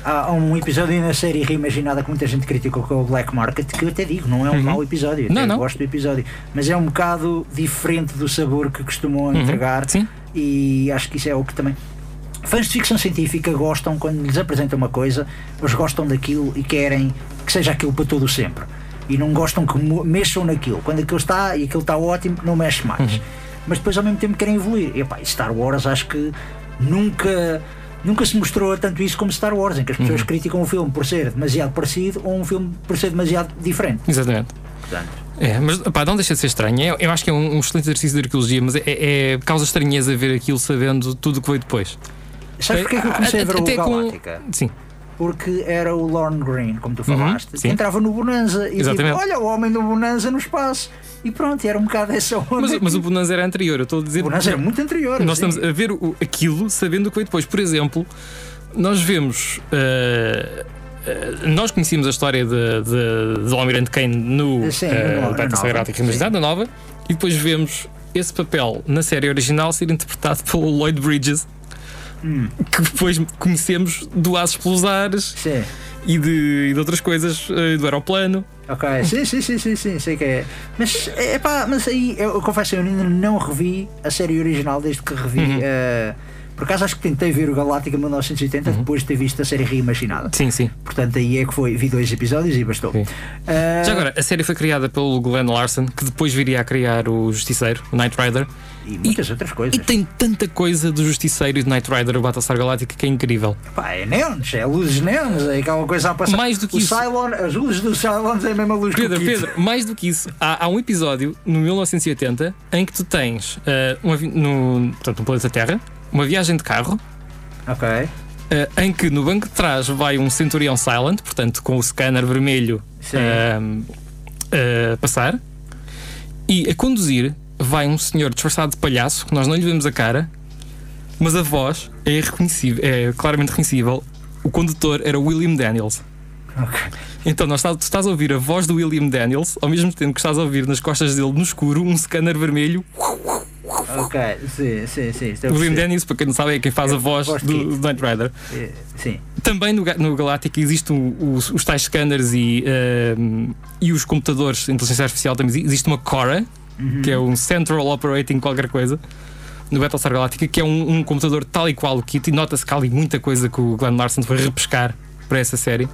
Há um episódio na série reimaginada que muita gente criticou que é o Black Market, que eu até digo, não é um uhum. mau episódio, não, não. gosto do episódio, mas é um bocado diferente do sabor que costumam uhum. entregar Sim. e acho que isso é o que também fãs de ficção científica gostam quando lhes apresentam uma coisa, eles gostam daquilo e querem que seja aquilo para todo sempre e não gostam que mexam naquilo. Quando aquilo está e aquilo está ótimo, não mexe mais. Uhum. Mas depois ao mesmo tempo querem evoluir. E epá, Star Wars acho que nunca nunca se mostrou tanto isso como Star Wars, em que as pessoas uhum. criticam um filme por ser demasiado parecido ou um filme por ser demasiado diferente. Exatamente. Portanto, é, mas pá, não deixa de ser estranho. Eu, eu acho que é um, um, excelente exercício de arqueologia, mas é, é, é causa estranheza ver aquilo sabendo tudo o que veio depois. Sabes porque é que eu comecei a, a ver o Galáctica? Com... Sim porque era o Lorne Green, como tu uhum, falaste, uhum, entrava no Bonanza e tipo, olha o homem do Bonanza no espaço. E pronto, era um bocado essa onda. Mas, mas o Bonanza era anterior, eu estou a dizer. O Bonanza era muito anterior. Nós sim. estamos a ver o, aquilo sabendo o que veio depois. Por exemplo, nós vemos. Uh, nós conhecíamos a história de, de, de Almirante Kane no Sim, uh, Battlestar Galactica Imaginada nova e depois vemos esse papel na série original ser interpretado pelo Lloyd Bridges hum. que depois conhecemos do Aços pelos Ares sim. E, de, e de outras coisas uh, do aeroplano. Ok, sim, sim, sim, sim, sim, sei que é. Mas, é, é pá, mas aí eu, eu confesso, eu ainda não revi a série original desde que revi. Uhum. Uh, Por acaso acho que tentei ver o Galáctica 1980 depois de ter visto a série reimaginada. Sim, sim. Portanto, aí é que foi. Vi dois episódios e bastou. Ah, Já agora, a série foi criada pelo Glenn Larson, que depois viria a criar o Justiceiro, o Knight Rider. e muitas outras coisas. E tem tanta coisa do Justiceiro e do Knight Rider, o Battlestar Galactica, que é incrível. Pá, é neons, é luzes neons, é aquela coisa a passar. Mais do que o isso. Cylon, as luzes do Cylons é a mesma luz Pedro, que o. Pedro, mais do que isso, há, há um episódio no 1980 em que tu tens ah, um no, portanto, no planeta Terra, uma viagem de carro. Ok. ah, em que no banco de trás vai um Centurion Silent, portanto com o scanner vermelho ah, a passar, e a conduzir vai um senhor disfarçado de palhaço, que nós não lhe vemos a cara, mas a voz é reconhecível, é claramente reconhecível. O condutor era William Daniels. Ok. Então, nós tu estás a ouvir a voz do William Daniels, ao mesmo tempo que estás a ouvir nas costas dele, no escuro, um scanner vermelho. Ok, sim, sim, sim. O William. Daniels, para quem não sabe, é quem faz a voz do, do Knight Rider. Eh, Sim. Também no, no Galáctica existem os, os tais scanners e, ehm, e os computadores de inteligência artificial. Também exi- existe uma Cora, Uhum. que é um Central Operating qualquer coisa, no Battlestar Galactica, que é um, um computador tal e qual o Kit. E nota-se que há ali muita coisa que o Glenn Larson foi repescar para essa série.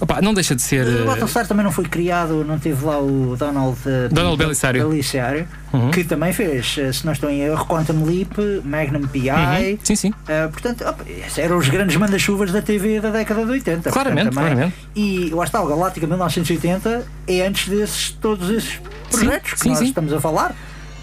Opa, não deixa de ser. O eh, Battlestar também não foi criado, não teve lá o Donald, eh, Donald Belisário. Belisário, Uhum. que também fez, eh, se não estou em erro, Quantum Leap, Magnum PI. uhum, Sim, sim. eh, portanto, opa, eram os grandes manda-chuvas da TV da década de 80. Claramente, portanto, claramente. E lá está, o Galáctica 1980 é antes desses, todos esses projetos que sim, nós sim. estamos a falar.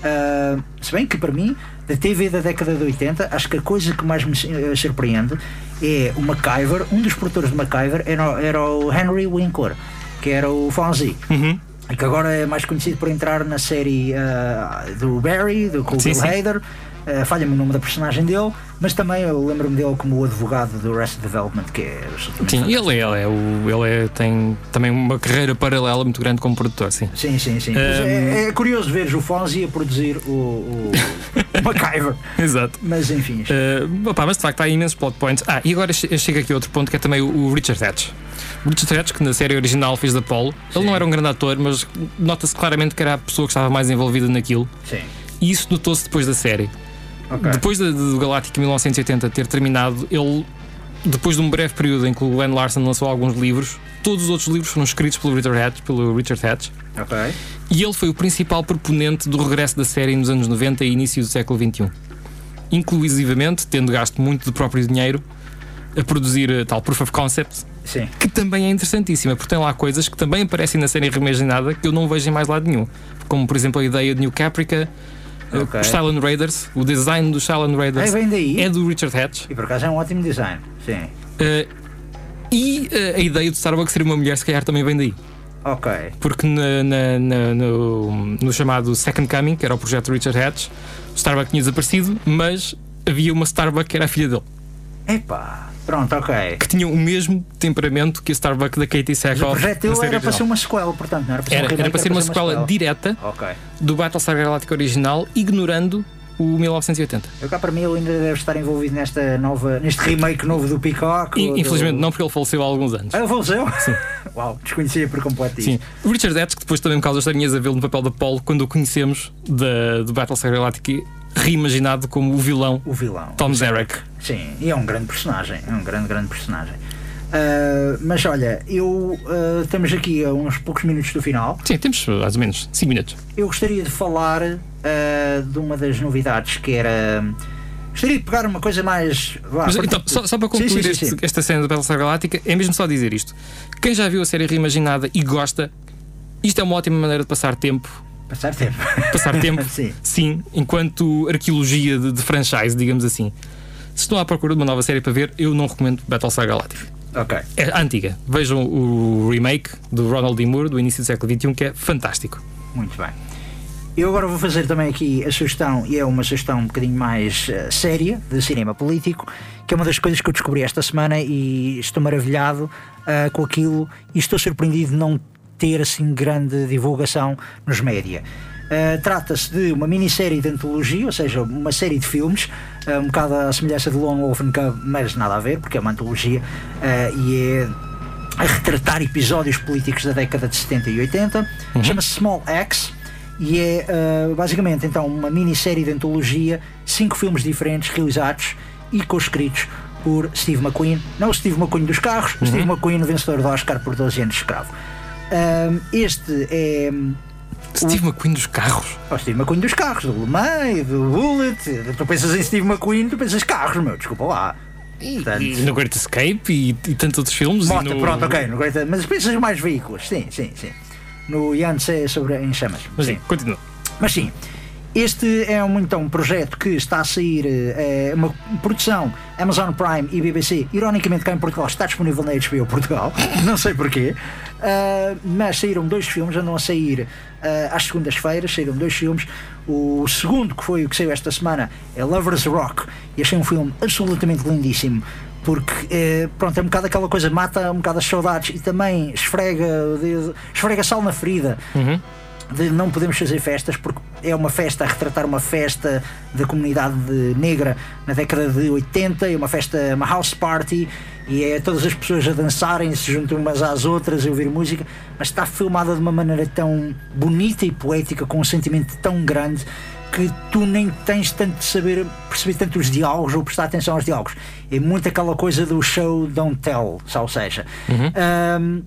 Ah, se bem que para mim, da TV da década de 80, acho que a coisa que mais me surpreende é o MacGyver, um dos produtores de MacGyver era, era o Henry Winkler, que era o Fonzie. Uhum. E que agora é mais conhecido por entrar na série ah, do Barry, do com Sim, Bill sim. Hader. Ah, Falha-me o nome da personagem dele, mas também eu lembro-me dele como o advogado do Arrested Development, que é Sim, fantástico. ele, ele, é, o, ele é- tem também uma carreira paralela muito grande como produtor, sim. Sim, sim, sim. Mas é, é curioso ver o Fonzie a produzir o, o, o MacGyver. Exato. Mas enfim. Uh, opá, mas de facto há imensos plot points. Ah, e agora che- chega aqui outro ponto que é também o, o Richard Hatch. O Richard Hatch, que na série original fez da Apollo, ele não era um grande ator, mas nota-se claramente que era a pessoa que estava mais envolvida naquilo. Sim. E isso notou-se depois da série. Ok. Depois da- do Galáctica 1980 ter terminado, ele, depois de um breve período em que o Glenn Larson lançou alguns livros, todos os outros livros foram escritos pelo Richard Hatch. Pelo Richard Hatch Ok. e ele foi o principal proponente do regresso da série nos anos 90 e início do século XXI. Inclusivamente, tendo gasto muito do próprio dinheiro a produzir a tal proof of concept, Sim. que também é interessantíssima, porque tem lá coisas que também aparecem na série reimaginada que eu não vejo em mais lado nenhum. Como, por exemplo, a ideia de New Caprica, eh, Ok. os Silent Raiders, o design dos Silent É, Raiders daí. é do Richard Hatch. E por acaso é um ótimo design. Sim. eh, e eh, a ideia do Starbucks ser uma mulher, se calhar, também vem daí. Ok. Porque na- na- na- no, no chamado Second Coming, que era o projeto Richard Hatch, o Starbuck tinha desaparecido, mas havia uma Starbuck que era a filha dele, Epá. Pronto, ok. que tinha o mesmo temperamento que a Starbuck da Katie Mas o Sackhoff. projeto era para ser original. uma sequela, portanto, não era para ser um Era, remake, era para ser uma sequela sequela. direta Ok. do Battlestar Galactica original, ignorando o 1980. Eu cá para mim ele ainda deve estar envolvido nesta nova, neste remake novo do Peacock. Infelizmente do... não, porque ele faleceu há alguns anos. Ah, ele faleceu? Uau, desconhecia por completo isso. Sim. O Richard Hatch, que depois também me causa estranheza a vê-lo no papel da Paul, quando o conhecemos do Battlestar Galactica, reimaginado como o vilão O vilão. Tom Zarek. Sim, e é um grande personagem. É um grande, grande personagem. Ah, mas olha, eu ah, estamos aqui a uns poucos minutos do final. Sim, temos uh, mais ou menos 5 minutos. Eu gostaria de falar ah, de uma das novidades que era. Gostaria de pegar uma coisa mais. vá, Mas, então, só, só para concluir Sim, sim, este- sim. esta cena do Battlestar Galactica, é mesmo só dizer isto. Quem já viu a série reimaginada e gosta, isto é uma ótima maneira de passar tempo. Passar tempo. Passar tempo, Sim. enquanto arqueologia de, de franchise, digamos assim. Se estão à procura de uma nova série para ver, eu não recomendo Battlestar Galactica. Ok. É antiga. Vejam o remake do Ronald D. Moore do início do século XXI, que é fantástico. Muito bem. Eu agora vou fazer também aqui a sugestão, e é uma sugestão um bocadinho mais eh, séria, de cinema político, que é uma das coisas que eu descobri esta semana e estou maravilhado ah, com aquilo e estou surpreendido de não ter assim grande divulgação nos média. Ah, Trata-se de uma minissérie de antologia, ou seja, uma série de filmes, ah, um bocado à semelhança de Lone Wolf and Cub, mas nada a ver, porque é uma antologia ah, e é a retratar episódios políticos da década de 70 e 80. Chama-se Small Axe e é basicamente então uma minissérie de antologia, cinco filmes diferentes realizados e co-escritos por Steve McQueen, não o Steve McQueen dos carros, o Steve McQueen, vencedor do Oscar por 12 anos de escravo. Este é Steve McQueen dos carros. o Steve McQueen dos carros, do Le Mans, do Bullet. Tu pensas em Steve McQueen, tu pensas carros, meu, desculpa lá. Portanto, E no Great Escape e, e tantos outros filmes. e Moto, no- pronto, ok. no Great- mas pensas mais veículos, sim, sim, sim. No Yance sobre em chamas. Mas sim. sim, continua. Mas sim, este é um, então, um projeto que está a sair, eh, é uma produção Amazon Prime e BBC. Ironicamente, cá em Portugal está disponível na HBO Portugal, não sei porquê. Ah, mas saíram dois filmes, andam a sair ah, às segundas-feiras. Saíram dois filmes. O segundo, que foi o que saiu esta semana, é Lovers Rock, e achei um filme absolutamente lindíssimo. Porque eh, pronto, é um bocado aquela coisa, mata um bocado as saudades e também esfrega, esfrega sal na ferida de não podemos fazer festas porque é uma festa a retratar uma festa da comunidade negra na década de 80, é uma festa, uma house party e é todas as pessoas a dançarem, se juntam umas às outras a ouvir música, mas está filmada de uma maneira tão bonita e poética, com um sentimento tão grande que tu nem tens tanto de saber perceber tanto os diálogos ou prestar atenção aos diálogos. É muito aquela coisa do show don't tell, ou seja. Ahm,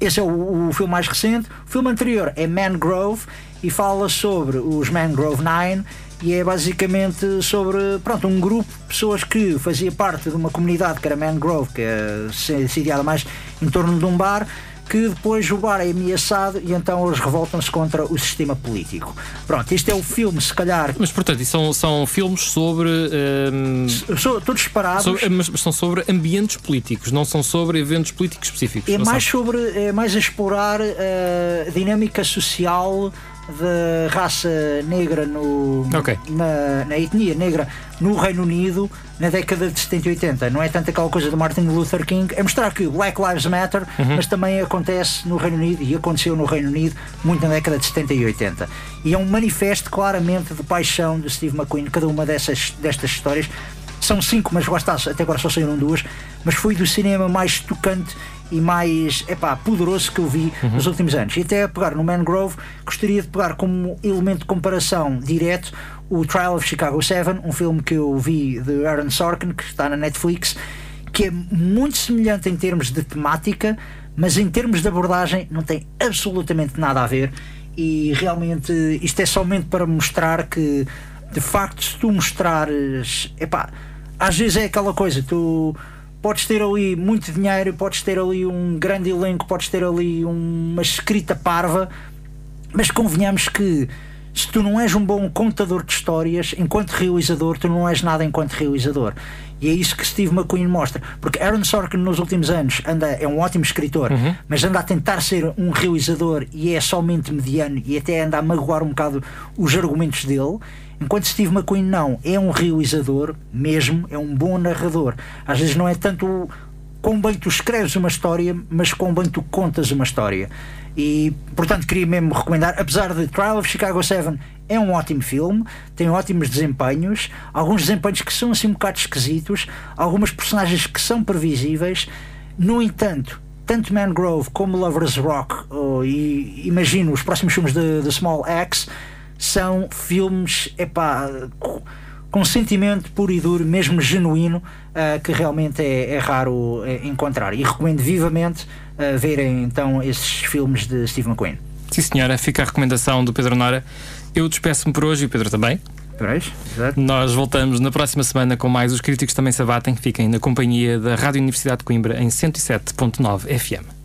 esse é o, o filme mais recente. O filme anterior é Mangrove e fala sobre os Mangrove Nine e é basicamente sobre pronto, um grupo de pessoas que fazia parte de uma comunidade que era Mangrove, que é se- sediada mais em torno de um bar, que depois o bar é ameaçado e então eles revoltam-se contra o sistema político. Pronto, este é o filme, se calhar, Mas portanto, são, são filmes sobre. ehm, sou, todos separados. sobre- mas são sobre ambientes políticos, não são sobre eventos políticos específicos. É mais são? sobre é mais a explorar eh, a dinâmica social da raça negra no, Ok. na, na etnia negra no Reino Unido na década de 70 e 80. Não é tanto aquela coisa do Martin Luther King, é mostrar que Black Lives Matter, Uhum. mas também acontece no Reino Unido e aconteceu no Reino Unido muito na década de 70 e 80. E é um manifesto claramente de paixão de Steve McQueen, cada uma dessas, destas histórias. São cinco, mas lá está, até agora só saíram duas. Mas foi do cinema mais tocante e mais epá, poderoso que eu vi nos últimos anos. E até a pegar no Mangrove, gostaria de pegar como elemento de comparação direto o Trial of Chicago 7, um filme que eu vi de Aaron Sorkin, que está na Netflix, que é muito semelhante em termos de temática, mas em termos de abordagem não tem absolutamente nada a ver. E realmente isto é somente para mostrar que, de facto, se tu mostrares, epá, às vezes é aquela coisa, tu podes ter ali muito dinheiro, podes ter ali um grande elenco, podes ter ali uma escrita parva, mas convenhamos que se tu não és um bom contador de histórias, enquanto realizador, tu não és nada enquanto realizador. E é isso que Steve McQueen mostra. Porque Aaron Sorkin nos últimos anos anda, é um ótimo escritor, mas anda a tentar ser um realizador e é somente mediano e até anda a magoar um bocado os argumentos dele. Enquanto Steve McQueen não, é um realizador mesmo, é um bom narrador. Às vezes não é tanto o bem tu escreves uma história, mas quão bem tu contas uma história. E, portanto, queria mesmo recomendar, apesar de Trial of Chicago 7 é um ótimo filme, tem ótimos desempenhos, alguns desempenhos que são assim um bocado esquisitos, algumas personagens que são previsíveis. No entanto, tanto Mangrove como Lovers Rock, oh, e imagino os próximos filmes de, de Small Axe, são filmes epá, co- com sentimento puro e duro, mesmo genuíno, ah, que realmente é, é raro eh, encontrar. E recomendo vivamente ah, verem então esses filmes de Steve McQueen. Sim, senhora, fica a recomendação do Pedro Nora. Eu despeço-me por hoje e o Pedro também. Exato. Nós voltamos na próxima semana com mais Os Críticos Também Se Abatem. Fiquem na companhia da Rádio Universidade de Coimbra em 107.9 FM.